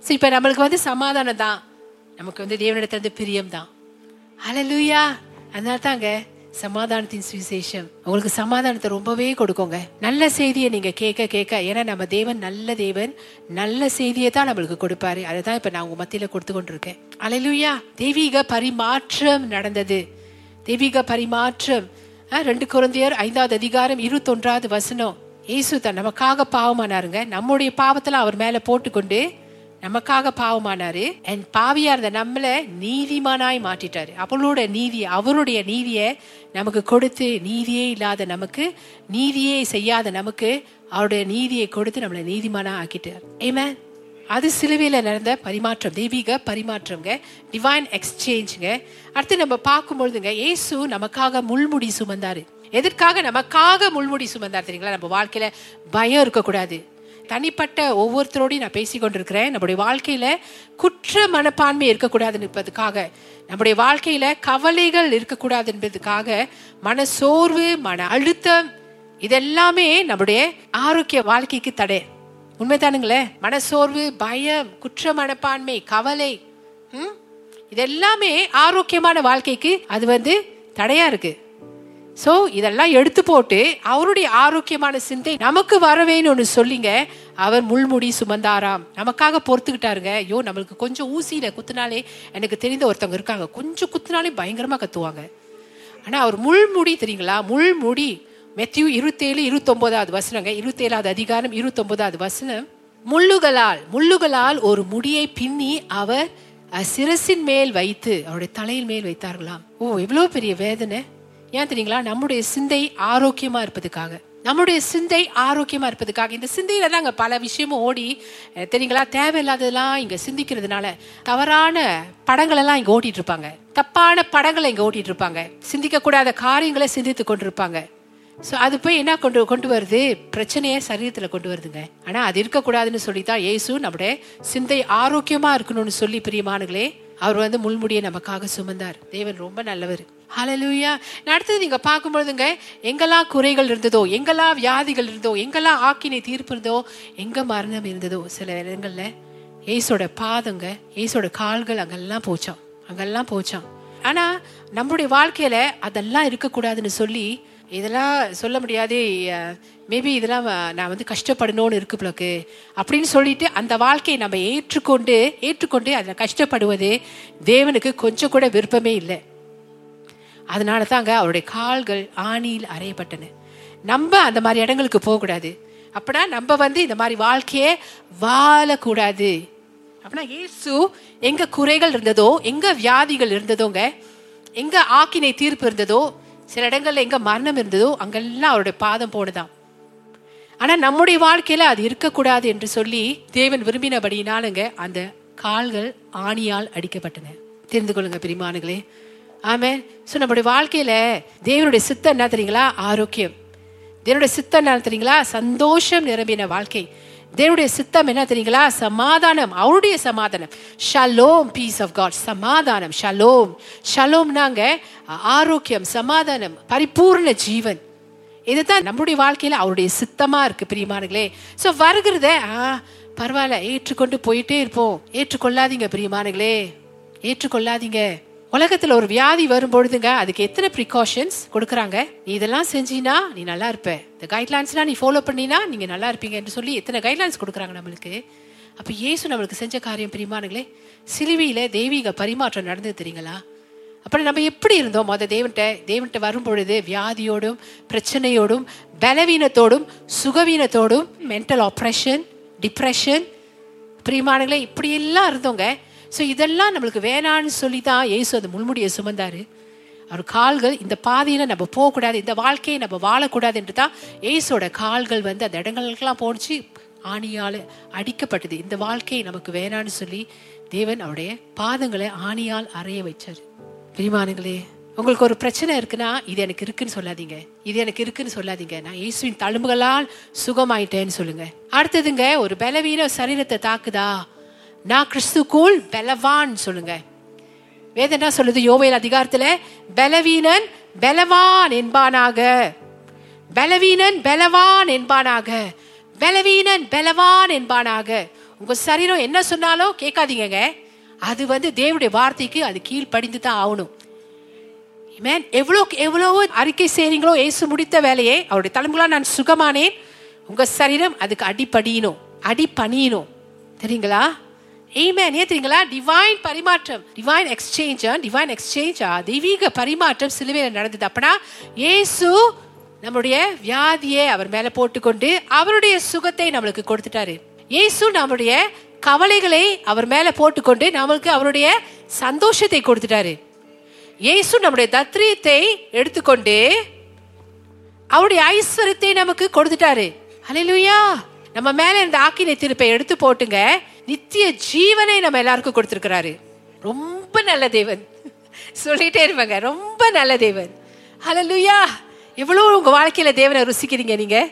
சரி இப்ப நம்மளுக்கு வந்து சமாதானம் தான். நமக்கு வந்து தேவனிடத்துல பிரியம் தான். அலலுயா அதனால தாங்க சமாதானத்தின் சுவிசேஷம். உங்களுக்கு சமாதானத்தை ரொம்பவே கொடுக்குங்க. நல்ல செய்தியை நீங்க கேட்க கேட்க ஏன்னா நம்ம தேவன் நல்ல தேவன் நல்ல செய்தியை தான் நம்மளுக்கு கொடுப்பாரு. அதை தான் இப்ப நான் உங்க மத்தியில கொடுத்து கொண்டிருக்கேன். அலையிலுயா தெய்வீக பரிமாற்றம் நடந்தது. தெய்வீக பரிமாற்றம். ஆ, ரெண்டு குழந்தையர் ஐந்தாவது அதிகாரம் இருபத்தொன்றாவது வசனம். இயேசு தான் நமக்காக பாவமானாருங்க. நம்முடைய பாவத்தில் அவர் மேல போட்டுக்கொண்டு நமக்காக பாவமானாரு. அண்ட் பாவியா இருந்த நம்மள நீதிமானாய் மாற்றிட்டாரு. அவளோட நீதி அவருடைய நீதியை நமக்கு கொடுத்து நீதியே இல்லாத நமக்கு நீதியே செய்யாத நமக்கு அவருடைய நீதியை கொடுத்து நம்மளை நீதிமானா ஆக்கிட்டார். ஏமே அது சிலுவையில் நடந்த பரிமாற்றம் தெய்வீக பரிமாற்றம்ங்க. டிவைன் எக்ஸ்சேஞ்சுங்க அடுத்து நம்ம பார்க்கும்பொழுதுங்க ஏசு நமக்காக முள்முடி சுமந்தாரு. எதற்காக நமக்காக முள்முடி சுமந்தார் தெரியுங்களா? நம்ம வாழ்க்கையில பயம் இருக்கக்கூடாது. தனிப்பட்ட ஒவ்வொருத்தரோடையும் நான் பேசி கொண்டிருக்கிறேன். நம்முடைய வாழ்க்கையில குற்ற மனப்பான்மை இருக்கக்கூடாது என்பதுக்காக நம்முடைய வாழ்க்கையில கவலைகள் இருக்கக்கூடாது என்பதுக்காக மன சோர்வு மன அழுத்தம் இதெல்லாமே நம்முடைய ஆரோக்கிய வாழ்க்கைக்கு தடை. உண்மைதானுங்களே? மனசோர்வு பயம் குற்ற மனப்பான்மை கவலை ம்? இதெல்லாமே ஆரோக்கியமான வாழ்க்கைக்கு அது வந்து தடையா இருக்கு. சோ இதெல்லாம் எடுத்து போட்டு அவருடைய ஆரோக்கியமான சிந்தை நமக்கு வர வேணும்னு சொல்லிங்க. அவர் முள்முடி சுமந்தாராம். நமக்காக பொறுத்துக்கிட்டாருங்க ஐயோ நம்மளுக்கு கொஞ்சம் ஊசியில குத்துனாலே எனக்கு தெரிந்த ஒருத்தவங்க இருக்காங்க. கொஞ்சம் குத்துனாலே பயங்கரமா கத்துவாங்க. ஆனா அவர் முள்முடி தெரியுங்களா? முள்முடி. மெத்தியூ இருபத்தேழு இருபத்தொன்பதாவது வசனங்க. இருபத்தேழாவது அதிகாரம் இருபத்தொன்பதாவது வசனம். முள்ளுகளால் முள்ளுகளால் ஒரு முடியை பின்னி அவர் சிரசின் மேல் வைத்து அவருடைய தலையின் மேல் வைத்தார்களாம். ஓ எவ்வளவு பெரிய வேதனை. ஏன் தெரியுங்களா? நம்முடைய சிந்தை ஆரோக்கியமா இருப்பதுக்காக. நம்முடைய சிந்தை ஆரோக்கியமா இருப்பதுக்காக. இந்த சிந்தையில தாங்க பல விஷயமும் ஓடி தெரியுங்களா? தேவையில்லாததெல்லாம் இங்க சிந்திக்கிறதுனால தவறான படங்கள் எல்லாம் இங்க ஓட்டிட்டு இருப்பாங்க. தப்பான படங்களை இங்க ஓட்டிட்டு இருப்பாங்க. சிந்திக்க கூடாத காரியங்களை சிந்தித்து கொண்டிருப்பாங்க. ஸோ அது போய் என்ன கொண்டு கொண்டு வருது? பிரச்சனையை சரீரத்தில் கொண்டு வருதுங்க. ஆனால் அது இருக்கக்கூடாதுன்னு சொல்லி தான் ஏசு நம்முடைய சிந்தை ஆரோக்கியமா இருக்கணும்னு சொல்லி பிரியமானுங்களே அவர் வந்து முள்முடியை நமக்காக சுமந்தார். தேவன் ரொம்ப நல்லவர். ஹலலூயா நான் அடுத்தது நீங்க பார்க்கும்பொழுதுங்க எங்கெல்லாம் குறைகள் இருந்ததோ எங்கெல்லாம் வியாதிகள் இருந்ததோ எங்கெல்லாம் ஆக்கினை தீர்ப்பு இருந்ததோ எங்க மரணம் இருந்ததோ சில இடங்கள்ல ஏசோட பாதங்க ஏசோட கால்கள் அங்கெல்லாம் போச்சான் அங்கெல்லாம் போச்சான் ஆனா நம்மளுடைய வாழ்க்கையில அதெல்லாம் இருக்கக்கூடாதுன்னு சொல்லி இதெல்லாம் சொல்ல முடியாது மேபி இதெல்லாம் நான் வந்து கஷ்டப்படணும்னு இருக்கு பிளக்கு அப்படின்னு சொல்லிட்டு அந்த வாழ்க்கையை நம்ம ஏற்றுக்கொண்டு ஏற்றுக்கொண்டு அதில் கஷ்டப்படுவது தேவனுக்கு கொஞ்சம் கூட விருப்பமே இல்லை. அதனால தாங்க அவருடைய கால்கள் ஆணியில் அறையப்பட்டன. நம்ம அந்த மாதிரி இடங்களுக்கு போகக்கூடாது. அப்படின்னா நம்ம வந்து இந்த மாதிரி வாழ்க்கையே வாழக்கூடாது. அப்படின்னா இயேசு எங்க குறைகள் இருந்ததோ எங்க வியாதிகள் இருந்ததோங்க எங்க ஆக்கினை தீர்ப்பு இருந்ததோ சில இடங்கள்ல எங்க மரணம் இருந்ததோ அங்கெல்லாம் அவருடைய பாதம் போனதாம் ஆனா நம்முடைய வாழ்க்கையில அது இருக்கக்கூடாது என்று சொல்லி தேவன் விரும்பினபடியினாலுங்க அந்த கால்கள் ஆணியால் அடிக்கப்பட்டன. தெரிந்து கொள்ளுங்க பிரிமானுகளே. ஆமே ஸோ நம்முடைய வாழ்க்கையில தேவனுடைய சித்தம் என்ன தெரியுங்களா? ஆரோக்கியம். தேவனுடைய சித்தம் என்ன தெரியுங்களா? சந்தோஷம் நிரம்பின வாழ்க்கை. தேவனுடைய சித்தம் என்ன தெரியுங்களா? சமாதானம். அவருடைய சமாதானம். ஷலோம் பீஸ் ஆஃப் காட் சமாதானம். ஷலோம் ஷலோம்னாங்க ஆரோக்கியம் சமாதானம் பரிபூர்ண ஜீவன். இதுதான் நம்முடைய வாழ்க்கையில அவருடைய சித்தமா இருக்கு பிரியமானங்களே சோ வருகிறத ஆ பரவாயில்ல ஏற்றுக்கொண்டு போயிட்டே இருப்போம். ஏற்றுக்கொள்ளாதீங்க பிரியமானங்களே ஏற்றுக்கொள்ளாதீங்க. உலகத்துல ஒரு வியாதி வரும் பொழுதுங்க அதுக்கு எத்தனை ப்ரிகாஷன்ஸ் கொடுக்குறாங்க? நீ இதெல்லாம் செஞ்சினா நீ நல்லா இருப்ப. இந்த கைட்லைன்ஸ்லாம் நீ ஃபாலோ பண்ணினா நீங்க நல்லா இருப்பீங்க என்று சொல்லி எத்தனை கைட்லைன்ஸ் கொடுக்குறாங்க நம்மளுக்கு? அப்ப இயேசு நம்மளுக்கு செஞ்ச காரியம் பிரியமானங்களே சிலுவையில தெய்வீக பரிமாற்றம் நடந்தது தெரியுங்களா? அப்புறம் நம்ம எப்படி இருந்தோம்? மொதல் தேவன்கிட்ட தேவன்கிட்ட வரும் பொழுது வியாதியோடும் பிரச்சனையோடும் பலவீனத்தோடும் சுகவீனத்தோடும் மென்டல் ஆப்ரேஷன் டிப்ரெஷன் பிரியமானங்களே இப்படியெல்லாம் இருந்தோங்க. ஸோ இதெல்லாம் நம்மளுக்கு வேணான்னு சொல்லி தான் ஏசு அந்த முள்முடியை சுமந்தார். அவர் கால்கள் இந்த பாதையில் நம்ம போகக்கூடாது இந்த வாழ்க்கையை நம்ம வாழக்கூடாது என்று தான் ஏசோட கால்கள் வந்து அந்த இடங்களுக்கெல்லாம் போனிச்சு ஆணியால் அடிக்கப்பட்டது. இந்த வாழ்க்கையை நமக்கு வேணான்னு சொல்லி தேவன் அவருடைய பாதங்களை ஆணியால் அறைய வச்சார். பிரிமானங்களே உங்களுக்கு ஒரு பிரச்சனை இருக்குன்னா இது எனக்கு இருக்குன்னு சொல்லாதீங்க. இது எனக்கு இருக்குன்னு சொல்லாதீங்க. நான் இயேசுவின் தழும்புகளால் சுகமாயிட்டேன்னு சொல்லுங்க. அடுத்ததுங்க ஒரு பலவீன சரீரத்தை தாக்குதா? நான் கிறிஸ்துக்குள் பலவான் சொல்லுங்க. வேதம் என்ன சொல்லுது? யோவேல் அதிகாரத்துல பலவீனன் பலவான் என்பானாக. பலவீனன் பலவான் என்பானாக. பலவீனன் பலவான் என்பானாக. உங்க சரீரம் என்ன சொன்னாலும் கேட்காதீங்கங்க. அது வந்து தேவனுடைய வார்த்தைக்கு அது கீழ்ப்படிந்து தான் ஆகணும். மேன் எவ்வளோ எவ்வளவோ அறிக்கை செய்றீங்களோ இயேசு முடித்த வேலையை அவருடைய தலைமுகளா நான் சுகமானேன். உங்க சரீரம் அதுக்கு அடிப்படியணும் அடிப்பணியணும் தெரியுங்களா? Amen. ஏன் டிவைன் பரிமாற்றம் டிவைன் எக்ஸ்சேஞ்ச் டிவைன் எக்ஸ்சேஞ்சா தெய்வீக பரிமாற்றம் சிலுவையில் நடந்தது. அப்பனா ஏசு நம்முடைய வியாதியை அவர் மேல போட்டுக்கொண்டு அவருடைய சுகத்தை நம்மளுக்கு கொடுத்துட்டாரு. இயேசு நம்முடைய கவலைகளை அவர் மேல போட்டுக்கொண்டு நம்மளுக்கு அவருடைய சந்தோஷத்தை கொடுத்துட்டாரு. ஏசு நம்முடைய தத்ரியத்தை எடுத்துக்கொண்டு அவருடைய ஐஸ்வரத்தை நமக்கு கொடுத்துட்டாரு. அலையிலுயா நம்ம மேல இந்த ஆக்கினை திருப்பை எடுத்து போட்டுங்க. நித்திய ஜீவனை நம்ம எல்லாருக்கும் கொடுத்துருக்கிறாரு. ரொம்ப நல்ல தேவன். சொல்லிட்டே இருப்பாங்க ரொம்ப நல்ல தேவன். ஹalleluya! எவ்வளோ உங்கள் வாழ்க்கையில் தேவனை ருசிக்கிறீங்க நீங்கள்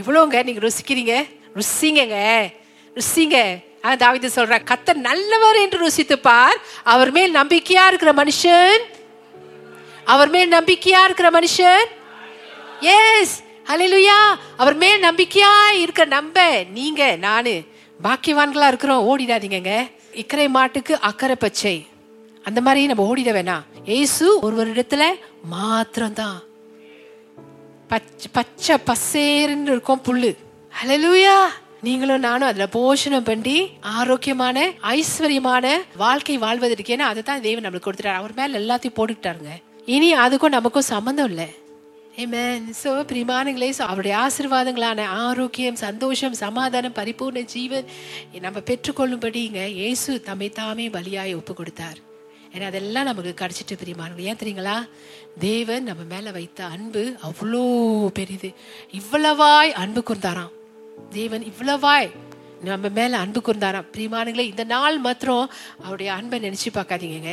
எவ்வளோங்க நீங்கள் ருசிக்கிறீங்க? ருசிங்கங்க. ருசிங்க. ஆனால் தாவித சொல்ற கத்த நல்லவர் என்று ருசித்து பார் அவர் மேல் நம்பிக்கையா இருக்கிற மனுஷன்? அவர் மேல் நம்பிக்கையா இருக்கிற மனுஷன்? எஸ் ஹalleluya! அவர் மேல் நம்பிக்கையா இருக்க நம்ப நீங்க நானு. பாக்கியவான்களா இருக்கிறோம் ஓடிடாதீங்க இக்கரை மாட்டுக்கு அக்கறை பச்சை. அந்த மாதிரி நம்ம ஓடிட வேணாம். ஏசு ஒருவரிடத்துல மாத்திரம்தான். பச்சை பச்சை பசேருன்னு இருக்கும் புல்லு. ஹலலூயா நீங்களும் நானும் அதுல போஷணம் பண்ணி ஆரோக்கியமான ஐஸ்வர்யமான வாழ்க்கை வாழ்வதற்கு ஏன்னா அதை தான் தேவன் நம்மளுக்கு கொடுத்துட்டாரு. அவர் மேல எல்லாத்தையும் போட்டுக்கிட்டாருங்க. இனி அதுக்கும் நமக்கும் சம்மந்தம் இல்லை. ஏமேன் சோ பிரிமானங்களே so அவருடைய ஆசீர்வாதங்களான ஆரோக்கியம் சந்தோஷம் சமாதானம் பரிபூர்ண ஜீவன் நம்ம பெற்றுக்கொள்ளும்படிங்க இயேசு தம்மை தாமே பலியாய் ஒப்பு கொடுத்தார் ஏன்னா அதெல்லாம் நமக்கு கிடைச்சிட்டு பிரியமானவங்க ஏன் தெரியுங்களா? தேவன் நம்ம மேல வைத்த அன்பு அவ்வளோ பெரிது. இவ்வளவாய் அன்பு கூர்ந்தாராம். தேவன் இவ்வளவாய் நம்ம மேல அன்பு கூர்ந்தாராம். பிரிமானங்களே இந்த நாள் மாத்திரம் அவருடைய அன்பை நினைச்சு பார்க்காதீங்க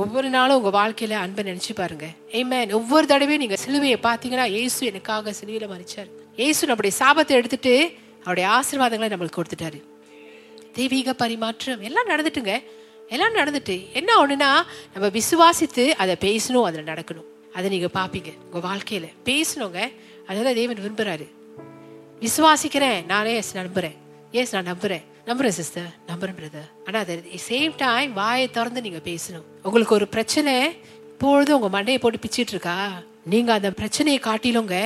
ஒவ்வொரு நாளும் உங்க வாழ்க்கையில அன்பை நினைச்சு பாருங்க. ஏமேன் ஒவ்வொரு தடவையும் நீங்க சிலுவையை பார்த்தீங்கன்னா ஏசு எனக்காக சிலுவையில மறிச்சார் ஏசு நம்முடைய சாபத்தை எடுத்துட்டு அவருடைய ஆசீர்வாதங்களை நம்மளுக்கு கொடுத்துட்டாரு. தெய்வீக பரிமாற்றம் எல்லாம் நடந்துட்டுங்க. எல்லாம் நடந்துட்டு என்ன ஒண்ணுனா நம்ம விசுவாசித்து அதை பேசணும் அதில் நடக்கணும். அதை நீங்க பாப்பீங்க உங்க வாழ்க்கையில. பேசணுங்க அதான் தேவன் விரும்புறாரு. விசுவாசிக்கிறேன் நானே எஸ் நம்புறேன். எஸ் நான் நம்புறேன். நம்புறேன் சிஸ்டர் நம்புறேன் பிரதர் ஆனால் அதை சேம் டைம் வாயை திறந்து நீங்கள் பேசணும். உங்களுக்கு ஒரு பிரச்சனை இப்பொழுது உங்கள் மண்டையை போட்டு பிச்சுட்டு இருக்கா? நீங்கள் அந்த பிரச்சனையை காட்டிலுங்க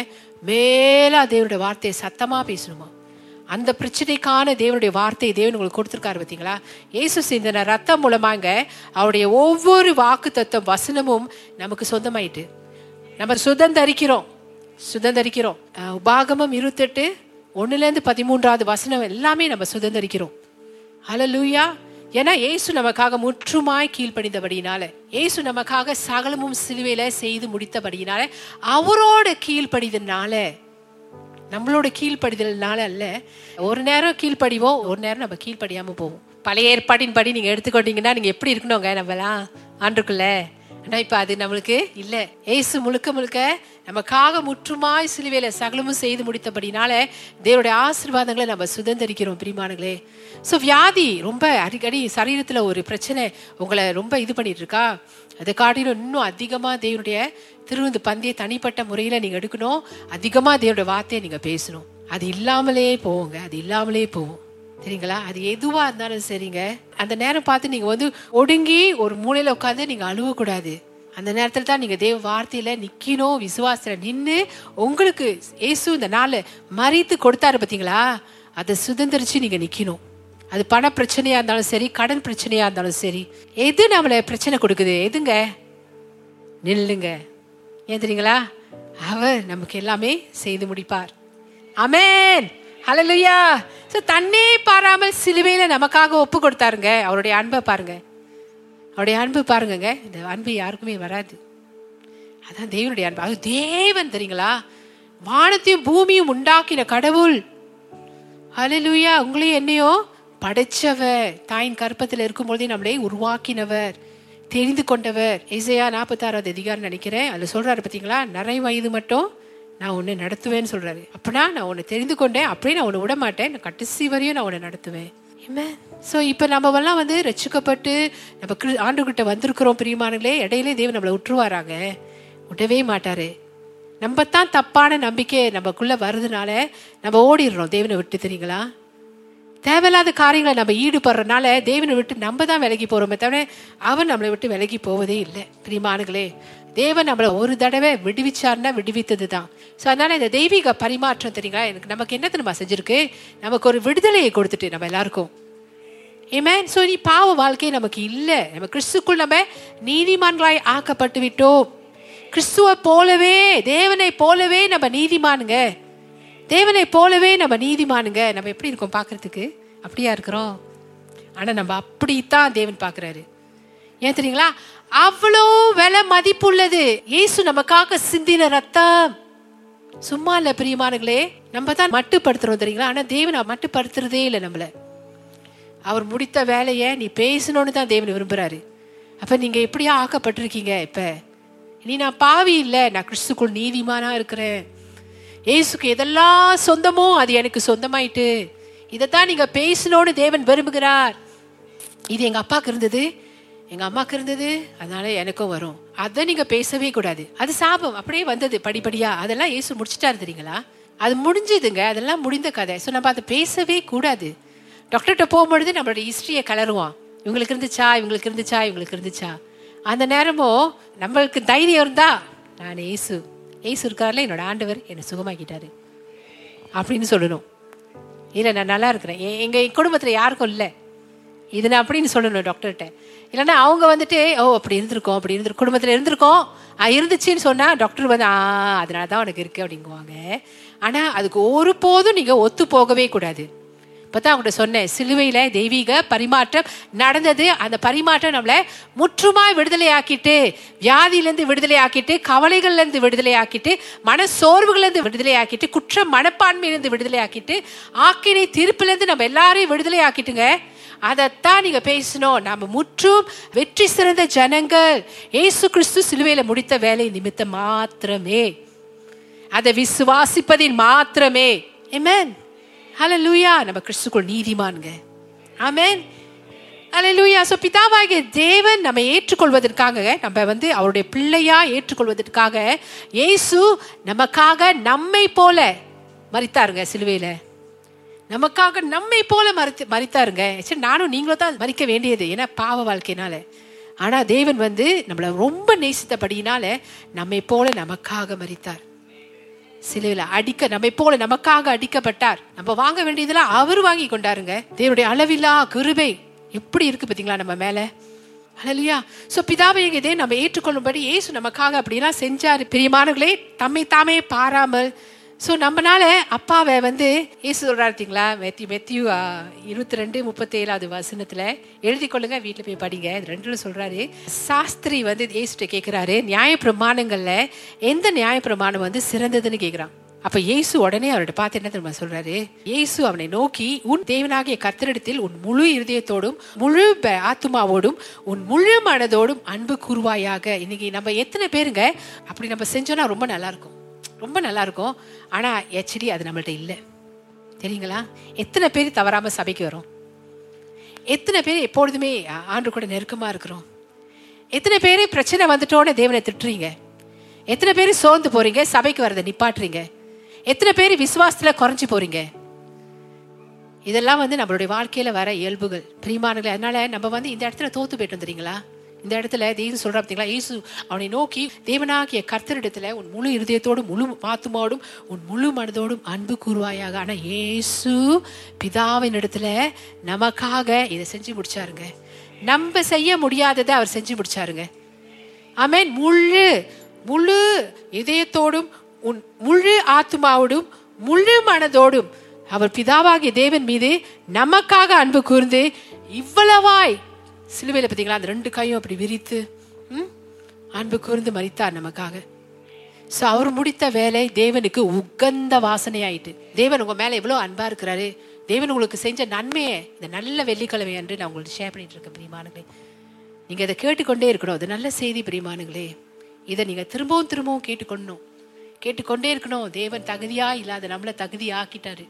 மேலே தேவனுடைய வார்த்தையை சத்தமாக பேசணுமா? அந்த பிரச்சனைக்கான தேவனுடைய வார்த்தையை தேவன் உங்களுக்கு கொடுத்துருக்காரு பார்த்தீங்களா? இயேசு சிந்தன ரத்தம் மூலமாங்க அவருடைய ஒவ்வொரு வாக்கு தத்துவம் வசனமும் நமக்கு சொந்தமாயிட்டு. நம்ம சுதந்தரிக்கிறோம். சுதந்தரிக்கிறோம். உபாகமும் உபாகமம் இருபத்தெட்டு ஒன்றுலேருந்து பதிமூன்றாவது வசனம் எல்லாமே நம்ம சுதந்தரிக்கிறோம். அலலூயா ஏன்னா ஏசு நமக்காக முற்றுமாய் கீழ்ப்படிந்தபடியினால ஏசு நமக்காக சகலமும் சிலுவையில செய்து முடித்தபடினால அவரோட கீழ்ப்படிதனால நம்மளோட கீழ்ப்படிதல்னால அல்ல ஒரு நேரம் கீழ்ப்படிவோம் ஒரு நேரம் நம்ம கீழ்ப்படியாம போவோம். பழைய ஏற்பாட்டின் படி நீங்க எடுத்துக்கொண்டீங்கன்னா நீங்க எப்படி இருக்கணுங்க நம்மளாம் ஆண்டுக்குள்ள. ஆனா இப்ப அது நம்மளுக்கு இல்ல. ஏசு முழுக்க முழுக்க நமக்காக முற்றுமாய் சிலுவையில சகலமும் செய்து முடித்தபடினால தேவனுடைய ஆசீர்வாதங்களை நம்ம சுதந்திரிக்கிறோம் பிரிமானங்களே ஸோ வியாதி ரொம்ப அடிக்கடி சரீரத்துல ஒரு பிரச்சனை உங்களை ரொம்ப இது பண்ணிட்டு இருக்கா அதை காட்டிலும் இன்னும் அதிகமா தேவனுடைய திருவிந்து பந்தய தனிப்பட்ட முறையில நீங்க எடுக்கணும். அதிகமா தேவனுடைய வார்த்தையை நீங்க பேசணும். அது இல்லாமலே போவோங்க அது இல்லாமலே போவோம் சரிங்களா? அது எதுவா இருந்தாலும் சரிங்க. அந்த நேரம் பார்த்து நீங்க வந்து ஒடுங்கி ஒரு மூலையில உட்காந்து நீங்க அழுவக்கூடாது. அந்த நேரத்தில் தான் நீங்கள் தேவ வார்த்தையில் நிற்கணும் விசுவாசத்தில் நின்று உங்களுக்கு இயேசு இந்த நாளை மறித்து கொடுத்தாரு பார்த்தீங்களா அதை சுதந்திரிச்சு நீங்கள் நிற்கணும் அது பண பிரச்சனையா இருந்தாலும் சரி கடன் பிரச்சனையா இருந்தாலும் சரி எது நம்மளை பிரச்சனை கொடுக்குது? எதுங்க? நில்லுங்க. ஏன் தெரியுங்களா? அவர் நமக்கு எல்லாமே செய்து முடிப்பார். அமேன் ஹalleluya ஸோ தன்னே பாராமல் சிலுவையில நமக்காக ஒப்பு கொடுத்தாருங்க. அவருடைய அன்பை பாருங்க. அவருடைய அன்பு பாருங்கங்க. இந்த அன்பு யாருக்குமே வராது. அதான் தேவனுடைய அன்பு. அது தேவன் தெரியுங்களா? வானத்தையும் பூமியும் உண்டாக்கின கடவுள். அலலுயா உங்களையும் என்னையோ படைச்சவர். தாயின் கற்பத்தில் இருக்கும்பொழுதே நம்மளே உருவாக்கினவர். தெரிந்து கொண்டவர். இசையா நாற்பத்தாறாவது அதிகாரம் நினைக்கிறேன். அதில் சொல்றாரு பார்த்தீங்களா நிறை வயது மட்டும் நான் உன்னை நடத்துவேன்னு சொல்றாரு. அப்படின்னா நான் உன்னை தெரிந்து கொண்டேன். அப்படியே நான் உன்னை விட மாட்டேன் நான் கடைசி வரையும் நான் உன்னை நடத்துவேன். ஸோ இப்போ நம்ம எல்லாம் வந்து ரட்சிக்கப்பட்டு நம்ம கிரு- ஆண்டுகிட்ட வந்திருக்கிறோம் பிரியமானங்களே இடையிலே தேவன் நம்மளை விட்டுருவாராங்க விடவே மாட்டாரு. நம்ம தான் தப்பான நம்பிக்கை நமக்குள்ள வருதுனால நம்ம ஓடிடுறோம். தேவனை விட்டு தெரியுங்களா? தேவையில்லாத காரியங்களை நம்ம ஈடுபடுறதுனால தேவனை விட்டு நம்ம தான் விலகி போகிறோமே தவிர அவன் நம்மளை விட்டு விலகி போவதே இல்லை. பிரிமானுகளே தேவன் நம்மளை ஒரு தடவை விடுவிச்சார்னா விடுவித்தது தான் ஸோ அதனால இந்த தெய்வீக பரிமாற்றம் தெரியுங்களா? எனக்கு நமக்கு என்ன தெரியுமா செஞ்சிருக்கு? நமக்கு ஒரு விடுதலையை கொடுத்துட்டு நம்ம எல்லாருக்கும். ஏமேன் ஸோ இனி பாவ வாழ்க்கை நமக்கு இல்லை. நம்ம கிறிஸ்துக்குள் நம்ம நீதிமான்களாய் ஆக்கப்பட்டு விட்டோம் கிறிஸ்துவை போலவே தேவனை போலவே நம்ம நீதிமானுங்க. தேவனை போலவே நம்ம நீதிமானுங்க. நம்ம எப்படி இருக்கோம் பார்க்கறதுக்கு? அப்படியா இருக்கிறோம். ஆனால் நம்ம அப்படித்தான் தேவன் பார்க்குறாரு. ஏன் தெரியுங்களா? அவ்வளோ விலை மதிப்புள்ளது. இயேசு நமக்காக சிந்தின ரத்தம். சும்மா இல்லை பிரியமானங்களே நம்ம தான் மட்டுப்படுத்துறோம் தெரியுங்களா? ஆனால் தேவன் மட்டுப்படுத்துறதே இல்லை நம்மளை. அவர் முடித்த வேலையை நீ பேசணும்னு தான் தேவன் விரும்புகிறாரு அப்போ நீங்கள் எப்படியா ஆக்கப்பட்டிருக்கீங்க இப்போ? நீ நான் பாவி இல்லை நான் கிறிஸ்துக்குள் நீதிமானாக இருக்கிறேன். ஏசுக்கு எதெல்லாம் சொந்தமோ அது எனக்கு சொந்தமாயிட்டு இதைத்தான் நீங்கள் பேசணும்னு தேவன் விரும்புகிறார். இது எங்கள் அப்பாவுக்கு இருந்தது. எங்கள் அம்மாவுக்கு இருந்தது. அதனால எனக்கும் வரும். அதை நீங்கள் பேசவே கூடாது. அது சாபம். அப்படியே வந்தது படிப்படியாக அதெல்லாம் ஏசு முடிச்சிட்டாரு தெரியுங்களா? அது முடிஞ்சதுங்க. அதெல்லாம் முடிந்த கதை. ஸோ நம்ம அதை பேசவே கூடாது. டாக்டர்கிட்ட போகும்பொழுது நம்மளோட ஹிஸ்ட்ரியை கலருவான் இவங்களுக்கு இருந்துச்சா? இவங்களுக்கு இருந்துச்சா? இவங்களுக்கு இருந்துச்சா? அந்த நேரமும் நம்மளுக்கு தைரியம் இருந்தா நான் ஏசு ஏசு இருக்கார்ல என்னோட ஆண்டவர் என்னை சுகமாக்கிட்டாரு. அப்படின்னு சொல்லணும். இல்லை நான் நல்லா இருக்கிறேன். எங்கள் எங்க குடும்பத்தில் யாருக்கும் இல்லை. இது நான் அப்படின்னு சொல்லணும் டாக்டர்கிட்ட. இல்லைன்னா அவங்க வந்துட்டு ஓ அப்படி இருந்திருக்கோம் அப்படி இருந்து குடும்பத்தில் இருந்திருக்கோம். ஆ, இருந்துச்சுன்னு சொன்னால் டாக்டர் வந்து ஆ அதனால தான் உனக்கு இருக்கு அப்படிங்குவாங்க. ஆனால் அதுக்கு ஒருபோதும் நீங்கள் ஒத்து போகவே கூடாது. இப்பதான் அவங்கள்ட்ட சொன்னேன் சிலுவையில தெய்வீக பரிமாற்றம் நடந்தது. அந்த பரிமாற்றம் நம்மளை முற்றுமாய் விடுதலை ஆக்கிட்டு வியாதியிலேருந்து விடுதலை ஆக்கிட்டு விடுதலையாக்கிட்டு விடுதலை ஆக்கிட்டு மன சோர்வுகள்லேருந்து விடுதலை ஆக்கிட்டு குற்ற மனப்பான்மையிலேருந்து விடுதலை ஆக்கிட்டு ஆக்கினை தீர்ப்புலேருந்து நம்ம எல்லாரையும் விடுதலையாக்கிட்டுங்க. அதைத்தான் நீங்க பேசணும் நம்ம முற்றும் வெற்றி சிறந்த ஜனங்கள். ஏசு கிறிஸ்து சிலுவையில முடித்த வேலை நிமித்தம் மாத்திரமே. அதை விசுவாசிப்பதின் மாத்திரமே. ஆமென் ஹலலூயா நம்ம கிறிஸ்துக்குள் நீதிமான்ங்க ஆமேன் ஹalleluya ஸோ பிதாவாகிய தேவன் நம்ம ஏற்றுக்கொள்வதற்காக நம்ம வந்து அவருடைய பிள்ளையா ஏற்றுக்கொள்வதற்காக இயேசு நமக்காக நம்மை போல மறித்தாருங்க சிலுவையில். நமக்காக நம்மை போல மறித்து மறித்தாருங்க சரி நானும் நீங்களும் தான் மறிக்க வேண்டியது ஏன்னா பாவ வாழ்க்கையினால. ஆனால் தேவன் வந்து நம்மளை ரொம்ப நேசித்தபடியினால நம்மை போல நமக்காக மறித்தார் சிலுவையில அடிக்க நம்மை போல நமக்காக அடிக்கப்பட்டார். நம்ம வாங்க வேண்டியதெல்லாம் அவர் வாங்கி கொண்டாருங்க. தேவனுடைய அளவில்லா கிருபை எப்படி இருக்கு பாத்தீங்களா நம்ம மேல? அழலியா சோ பிதாவை இதே நம்ம ஏற்றுக்கொள்ளும்படி ஏசு நமக்காக அப்படிலாம் செஞ்சாரு. பிரியமானவர்களே தம்மை தாமே பாராமல் ஸோ நம்மனால அப்பாவை வந்து ஏசு சொல்றாரு பார்த்தீங்களா? மெத்தி மெத்தியூ இருபத்தி ரெண்டு முப்பத்தேழாவது வசனத்துல. எழுதி கொள்ளுங்க வீட்டில் போய் படிங்க. ரெண்டு சொல்கிறாரு சொல்றாரு. சாஸ்திரி வந்து இயேசுட்ட கேட்குறாரு நியாய பிரமாணங்கள்ல எந்த நியாய பிரமாணம் வந்து சிறந்ததுன்னு கேட்குறான் அப்ப இயேசு உடனே அவர்கிட்ட பார்த்து என்ன தெரியுமா சொல்றாரு? இயேசு அவனை நோக்கி உன் தேவனாகிய கர்த்தரிடத்தில் உன் முழு இருதயத்தோடும் முழு ப- ஆத்துமாவோடும் உன் முழு மனதோடும் அன்பு கூறுவாயாக. இன்னைக்கு நம்ம எத்தனை பேருங்க அப்படி நம்ம செஞ்சோம்னா ரொம்ப நல்லா இருக்கும். ரொம்ப நல்லா இருக்கும் ஆனா ஹெச்டி அது நம்மள்ட்ட இல்லை. தெரியுங்களா? எத்தனை பேர் தவறாம சபைக்கு வரும்? எத்தனை பேர் எப்பொழுதுமே ஆண்டு கூட நெருக்கமா இருக்கிறோம்? எத்தனை பேர் பிரச்சனை வந்துட்டோன்னு தேவனை திட்டுறீங்க? எத்தனை பேர் சோர்ந்து போறீங்க? சபைக்கு வரதை நிப்பாட்டுறீங்க? எத்தனை பேர் விசுவாசத்துல குறைஞ்சு போறீங்க? இதெல்லாம் வந்து நம்மளுடைய வாழ்க்கையில வர இயல்புகள் பிரிமானங்கள் அதனால நம்ம வந்து இந்த இடத்துல தோத்து போயிட்டு வந்துறீங்களா இந்த இடத்துல தேவன் சொல்றா பார்த்தீங்களா? இயேசு அவனை நோக்கி தேவனாகிய கர்த்தரிடத்துல உன் முழு இருதயத்தோடும் முழு ஆத்துமாவோடும் உன் முழு மனதோடும் அன்பு கூறுவாயாக. ஆனா இயேசு பிதாவின் இடத்துல நமக்காக இதை செஞ்சு முடிச்சாருங்க. நம்ம செய்ய முடியாததை அவர் செஞ்சு முடிச்சாருங்க. ஆமேன் முழு முழு இதயத்தோடும் உன் முழு ஆத்துமாவோடும் முழு மனதோடும் அவர் பிதாவாகிய தேவன் மீது நமக்காக அன்பு கூர்ந்து இவ்வளவாய் சிலுவையில் பார்த்தீங்களா அந்த ரெண்டு கையும் அப்படி விரித்து ம், அன்பு கூர்ந்து மறித்தார் நமக்காக. ஸோ அவர் முடித்த வேலை தேவனுக்கு உகந்த வாசனையாயிட்டு தேவன் உங்கள் மேலே எவ்வளோ அன்பாக இருக்கிறாரு தேவன் உங்களுக்கு செஞ்ச நன்மையே இந்த நல்ல வெள்ளிக்கிழமை அன்று நான் உங்களுக்கு ஷேர் பண்ணிட்டு இருக்கேன் பிரிமானுங்களே நீங்கள் இதை கேட்டுக்கொண்டே இருக்கணும். அது நல்ல செய்தி பிரியமானுங்களே இதை நீங்கள் திரும்பவும் திரும்பவும் கேட்டுக்கொள்ளணும். கேட்டுக்கொண்டே இருக்கணும். தேவன் தகுதியாக இல்லாத நம்மளை தகுதி ஆக்கிட்டாரு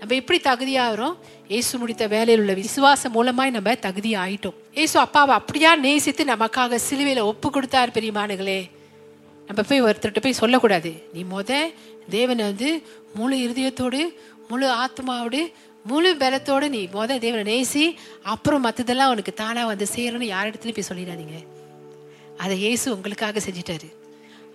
நம்ம எப்படி தகுதியாகிறோம்? ஏசு முடித்த வேலையில் உள்ள விசுவாசம் மூலமாய் நம்ம தகுதி ஆயிட்டோம் ஏசு அப்பாவை அப்படியா நேசித்து நமக்காக சிலுவையில் ஒப்பு கொடுத்தார் பெரியமானுகளே. நம்ம போய் ஒருத்தர்கிட்ட போய் சொல்லக்கூடாது. நீ முத தேவனை வந்து முழு இருதயத்தோடு முழு ஆத்மாவோடு முழு பலத்தோடு நீ முத தேவனை நேசி அப்புறம் மற்றதெல்லாம் உனக்கு தானாக வந்து சேரணும்னு யார் இடத்துலையும் போய் சொல்லிடாதீங்க. அதை இயேசு உங்களுக்காக செஞ்சிட்டாரு.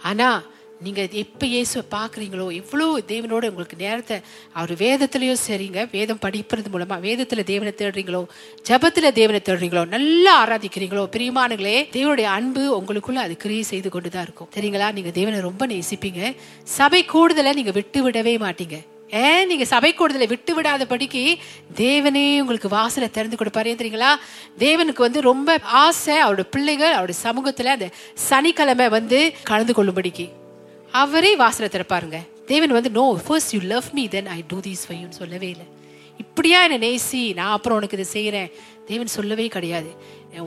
ஆனால் நீங்கள் எப்போ இயேசுவை பார்க்குறீங்களோ எவ்வளோ தேவனோட உங்களுக்கு நேரத்தை அவர் வேதத்துலேயும் சரிங்க வேதம் படிப்பது மூலமாக வேதத்தில் தேவனை தேடுறீங்களோ ஜபத்தில் தேவனை தேடுறீங்களோ நல்லா ஆராதிக்கிறீங்களோ பிரியமானங்களே தேவனுடைய அன்பு உங்களுக்குள்ளே அது கிரியை செய்து கொண்டு தான் இருக்கும். சரிங்களா? நீங்கள் தேவனை ரொம்ப நேசிப்பீங்க. சபை கூடுதலை நீங்கள் விட்டு விடவே மாட்டீங்க. ஏன் நீங்கள் சபை கூடுதலை விட்டு விடாதபடிக்கு தேவனே உங்களுக்கு வாசலை திறந்து கொடுப்பாரு. தெரியுங்களா? தேவனுக்கு வந்து ரொம்ப ஆசை அவரோட பிள்ளைகள் அவருடைய சமூகத்தில் அந்த சனிக்கிழமை வந்து கலந்து கொள்ளும்படிக்கு. அவரே வாசலை திறப்பாருங்க. தேவன் வந்து no first you love me then I do these ஃபைன்னு சொல்லவே இல்லை. இப்படியா என்னை நேசி? நான் அப்புறம் உனக்கு இதை செய்கிறேன் தேவன் சொல்லவே கிடையாது.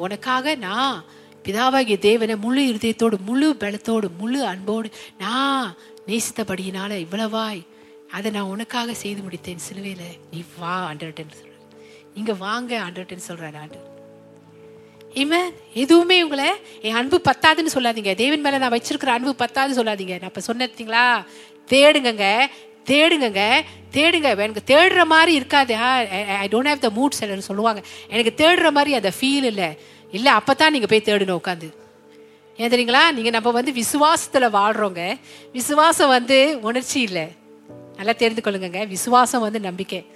உனக்காக நான் பிதாவாகிய தேவனை முழு இருதயத்தோடு முழு பலத்தோடு முழு அன்போடு நான் நேசித்தபடியினால இவ்வளவாய் அதை நான் உனக்காக செய்து முடித்தேன். சிலுவையில் நீ வா ஆண்டர்ட்டேன்னு சொல்கிறேன் இங்கே வாங்க ஆண்டர்ட்டேன்னு சொல்கிறேன் நான் Amen. எதுவுமே உங்களை என் அன்பு பத்தாதுன்னு சொல்லாதீங்க. தேவன் மேலே நான் வச்சிருக்கிற அன்பு பத்தாதுன்னு சொல்லாதீங்க. நான் இப்போ சொன்னீங்களா தேடுங்கங்க தேடுங்கங்க தேடுங்க. எனக்கு தேடுற மாதிரி இருக்காது. I don't have the mood சிலர் சொல்லுவாங்க. எனக்கு தேடுற மாதிரி அந்த ஃபீல் இல்லை. இல்லை அப்பதான் நீங்கள் போய் தேடணும் உட்காந்து ஏன் தெரியுங்களா? நீங்கள் நம்ம வந்து விசுவாசத்தில் வாழ்கிறோங்க விசுவாசம் வந்து உணர்ச்சி இல்லை. நல்லா தெரிந்து கொள்ளுங்க விசுவாசம் வந்து நம்பிக்கை.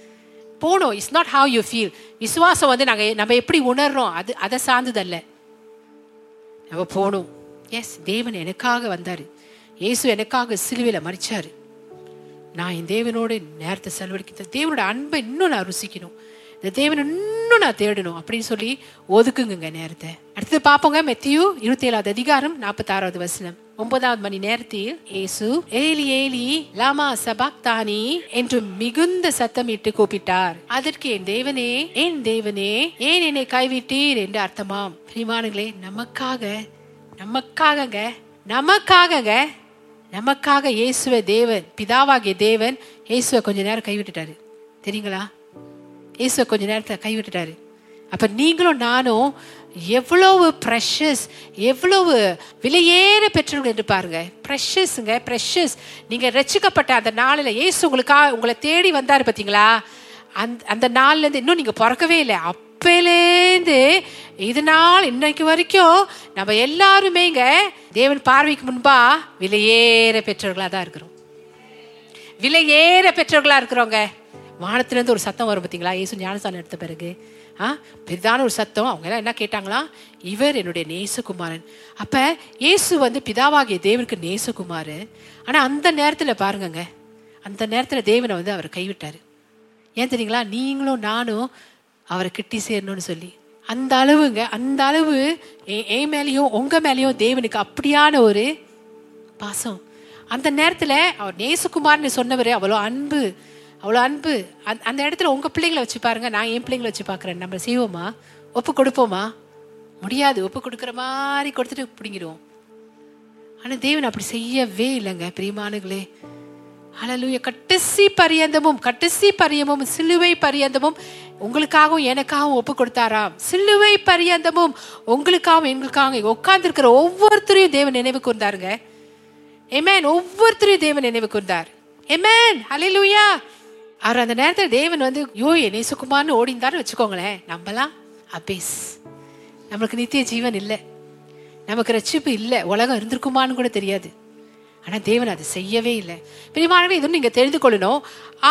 போகணும் it's not how you feel விசுவாசம் வந்து நாங்கள் நம்ம எப்படி உணர்றோம் அது அதை சார்ந்ததல்ல. நம்ம போகணும் எஸ் தேவன் எனக்காக வந்தார். இயேசு எனக்காக சிலுவையில் மறிச்சார் நான் என் தேவனோட நேரத்தை செலவழிக்க தேவனோட அன்பை இன்னும் நான் ருசிக்கணும். இந்த தேவனை இன்னும் நான் தேடணும் அப்படின்னு சொல்லி ஒதுக்குங்க நேரத்தை. அடுத்தது பார்ப்போங்க. மெத்தியூ இருபத்தி ஏழாவது அதிகாரம் நாற்பத்தாறாவது வசனம். ஒன்பதாவது மணி நேரத்தில் ஏசு ஏலி ஏலி லாமா சபாக்தானி? என்று மிகுந்த சத்தமிட்டு கூப்பிட்டார். அதற்கு என் தேவனே என் தேவனே ஏன் என்னை கைவிட்டீர்? என்று அர்த்தமாம். பிரிமானுங்களே நமக்காக நமக்காகங்க நமக்காகங்க நமக்காக இயேசுவ தேவன் பிதாவாகிய தேவன் இயேசுவை கொஞ்ச நேரம் கைவிட்டுட்டாரு. தெரியுங்களா? இயேசுவை கொஞ்ச நேரத்தை கைவிட்டுட்டாரு. அப்ப நீங்களும் நானும் எவ்வளவு ப்ரெஷஸ் எவ்வளவு விலையேற பெற்றவர்கள் என்று பாருங்க. ப்ரெஷஸ்ங்க ப்ரெஷஸ் நீங்கள் ரசிக்கப்பட்ட அந்த நாளில் ஏசு உங்களுக்காக உங்களை தேடி வந்தார் பார்த்தீங்களா அந்த அந்த நாள்லேருந்து இன்னும் நீங்கள் பிறக்கவே இல்லை. அப்பேலேருந்து இது நாள் இன்னைக்கு வரைக்கும் நம்ம எல்லாருமே இங்கே தேவன் பார்வைக்கு முன்பா விலையேற பெற்றவர்களாக தான் இருக்கிறோம். விலையேற பெற்றவர்களாக இருக்கிறோங்க. வானத்திலேருந்து ஒரு சத்தம் வரும் பார்த்தீங்களா ஏசு ஞானஸ்தானம் எடுத்த பிறகு. ஆ பெரிதான ஒரு சத்தம். அவங்க எல்லாம் என்ன கேட்டாங்களா? இவர் என்னுடைய நேசகுமாரன். அப்ப இயேசு வந்து பிதாவாகிய தேவனுக்கு நேசகுமார். ஆனா அந்த நேரத்துல பாருங்கங்க. அந்த நேரத்துல தேவனை வந்து அவர் கைவிட்டாரு. ஏன் தெரியுங்களா? நீங்களும் நானும் அவரை கிட்டி சேரணும்னு சொல்லி. அந்த அளவுங்க அந்த அளவு என் மேலேயும் உங்க மேலேயும் தேவனுக்கு அப்படியான ஒரு பாசம். அந்த நேரத்துல அவர் நேசகுமார்னு சொன்னவர் அவ்வளோ அன்பு. அவ்வளோ அன்பு. அந்த- அந்த இடத்துல உங்கள் பிள்ளைங்களை வச்சு பாருங்க. நான் என் பிள்ளைங்களை வச்சு பார்க்குறேன் நம்ம செய்வோமா? ஒப்பு கொடுப்போமா? முடியாது. ஒப்பு கொடுக்குற மாதிரி கொடுத்துட்டு பிடிங்கிடுவோம். ஆனால் தேவன் அப்படி செய்யவே இல்லைங்க பிரியமானுகளே ஹalleluya கடைசி பரியந்தமும் கடைசி பரியமும் சிலுவை பரியந்தமும் உங்களுக்காகவும் எனக்காகவும் ஒப்பு கொடுத்தாராம். சிலுவை பரியந்தமும் உங்களுக்காகவும் எங்களுக்காகவும் உட்கார்ந்துருக்கிற ஒவ்வொருத்தரையும் தேவன் நினைவு கூர்ந்தாருங்க. எமேன் ஒவ்வொருத்தரையும் தேவன் நினைவு கூர்ந்தார். எமேன் அலிலுயா அவர் அந்த நேரத்தில் தேவன் வந்து யோ என்னை ஓடிந்தான்னு வச்சுக்கோங்களேன். நம்மலாம் அபேஸ் நம்மளுக்கு நித்திய ஜீவன் இல்லை. நமக்கு ரட்சிப்பு இல்லை. உலகம் இருந்திருக்குமான்னு கூட தெரியாது. ஆனால் தேவன் அதை செய்யவே இல்லை. பிரிமானவே இதுவும் நீங்கள் தெரிந்து கொள்ளணும்.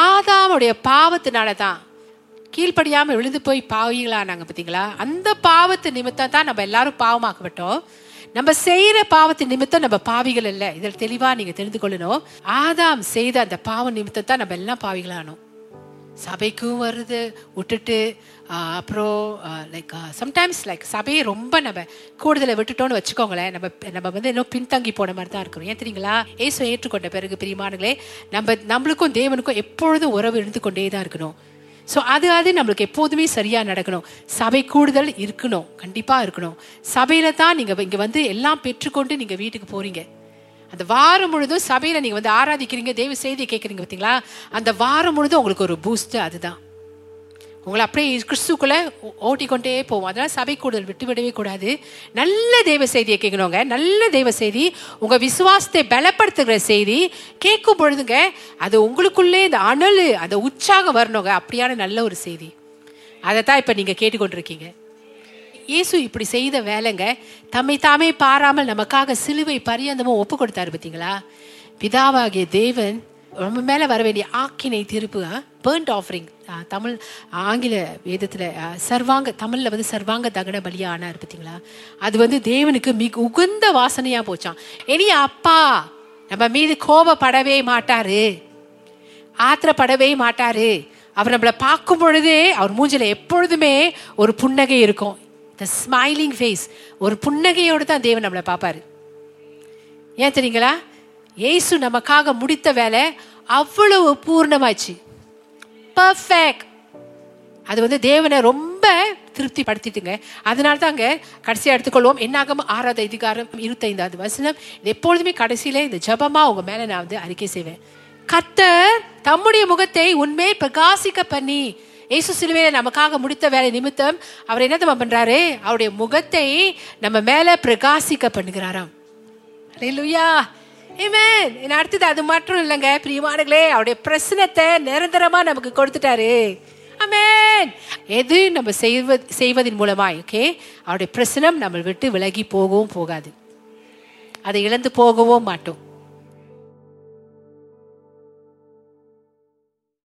ஆதாமுடைய பாவத்தினால தான் கீழ்ப்படியாமல் விழுந்து போய் பாவீங்களா நாங்கள் பார்த்தீங்களா அந்த பாவத்து நிமித்தம் தான் நம்ம எல்லாரும் பாவமாக்கப்பட்டோம். நம்ம செய்யற பாவத்தின் நிமித்தம் நம்ம பாவிகள் இல்ல. இதில் தெளிவா நீங்க தெரிந்து கொள்ளணும். ஆதாம் செய்த அந்த பாவ நிமித்தம் தான் நம்ம எல்லாம் பாவிகளானோம். சபைக்கும் வருது விட்டுட்டு அப்புறம் லைக் சம்டைம்ஸ் லைக் சபையை ரொம்ப நம்ம கூடுதலை விட்டுட்டோம்னு வச்சுக்கோங்களேன். நம்ம நம்ம வந்து இன்னும் பின்தங்கி போன மாதிரி தான் இருக்கிறோம். ஏன் தெரியுங்களா? ஏசு ஏற்றுக்கொண்ட பிறகு பிரியமானங்களே நம்ம நம்மளுக்கும் தேவனுக்கும் எப்பொழுதும் உறவு இருந்து கொண்டே தான் இருக்கணும். ஸோ அது அது நம்மளுக்கு எப்போதுமே சரியாக நடக்கணும். சபை கூடுதல் இருக்கணும். கண்டிப்பாக இருக்கணும். சபையில் தான் நீங்கள் இங்கே வந்து எல்லாம் பெற்றுக்கொண்டு நீங்கள் வீட்டுக்கு போகிறீங்க அந்த வாரம் முழுதும் சபையில் நீங்கள் வந்து ஆராதிக்கிறீங்க தெய்வ செய்தியை கேட்குறீங்க பார்த்தீங்களா அந்த வாரம் முழுதும் உங்களுக்கு ஒரு பூஸ்ட் அதுதான். உங்களை அப்படியே கிறிஸ்துக்குள்ளே ஓ- ஓட்டிக்கொண்டே போவோம். அதனால் சபை கூடுதல் விட்டு விடவே கூடாது. நல்ல தெய்வ செய்தியை கேட்கணுங்க நல்ல தெய்வ செய்தி உங்கள் விசுவாசத்தை பலப்படுத்துகிற செய்தி கேட்கும் பொழுதுங்க அது உங்களுக்குள்ளே இந்த அனல் அந்த உற்சாகம் வரணுங்க. அப்படியான நல்ல ஒரு செய்தி. அதை தான் இப்போ நீங்கள் கேட்டுக்கொண்டிருக்கீங்க. இயேசு இப்படி செய்த வேலைங்க தம்மை தாமே பாராமல் நமக்காக சிலுவை பரியந்தமும் ஒப்பு கொடுத்தாரு பார்த்தீங்களா பிதாவாகிய தேவன் நம்ம மேலே வர வேண்டிய ஆக்கினை திருப்பு பேர்ன்ட் ஆஃபரிங் தமிழ் ஆங்கில வேதத்தில் சர்வாங்க தமிழில் வந்து சர்வாங்க தகன பலியா ஆனார் பார்த்தீங்களா? அது வந்து தேவனுக்கு மிக உகந்த வாசனையாக போச்சான் இனி அப்பா நம்ம மீது கோபப்படவே மாட்டாரு. ஆத்திரப்படவே மாட்டாரு. அவர் நம்மளை பார்க்கும் பொழுதே அவர் மூஞ்சில் எப்பொழுதுமே ஒரு புன்னகை இருக்கும். த ஸ்மைலிங் ஃபேஸ் ஒரு புன்னகையோடு தான் தேவன் நம்மளை பார்ப்பாரு. ஏன் தெரியுங்களா? ஏசு நமக்காக முடித்த வேலை அவ்வளவு பூர்ணமாச்சு. பர்ஃபெக்ட் அது வந்து தேவனை ரொம்ப திருப்திப்படுத்திட்டுங்க. அதனால தாங்க கடைசியா எடுத்துக்கொள்வோம். என்னாகும்? ஆறாவது அதிகாரம் இருபத்தைந்தாவது வசனம். எப்பொழுதுமே கடைசியில இந்த ஜபமா உங்க மேல நான் வந்து அறிக்கை செய்வேன். கத்தர் தம்முடைய முகத்தை உண்மையை பிரகாசிக்க பண்ணி ஏசு சிலுவையில நமக்காக முடித்த வேலை நிமித்தம் அவர் என்ன தெரியுமா பண்றாரு? அவருடைய முகத்தை நம்ம மேல பிரகாசிக்க பண்ணுகிறாராம். ஹalleluya அடுத்தது அது மட்டும் இல்லைங்க. பிரியமானங்களே அவருடைய பிரச்சனத்தை நிரந்தரமா நமக்கு கொடுத்துட்டாரு. அமேன் எது நம்ம செய்வது செய்வதன் மூலமாய் ஓகே அவருடைய பிரசனம் நம்ம விட்டு விலகி போகவும் போகாது. அதை இழந்து போகவும் மாட்டோம்.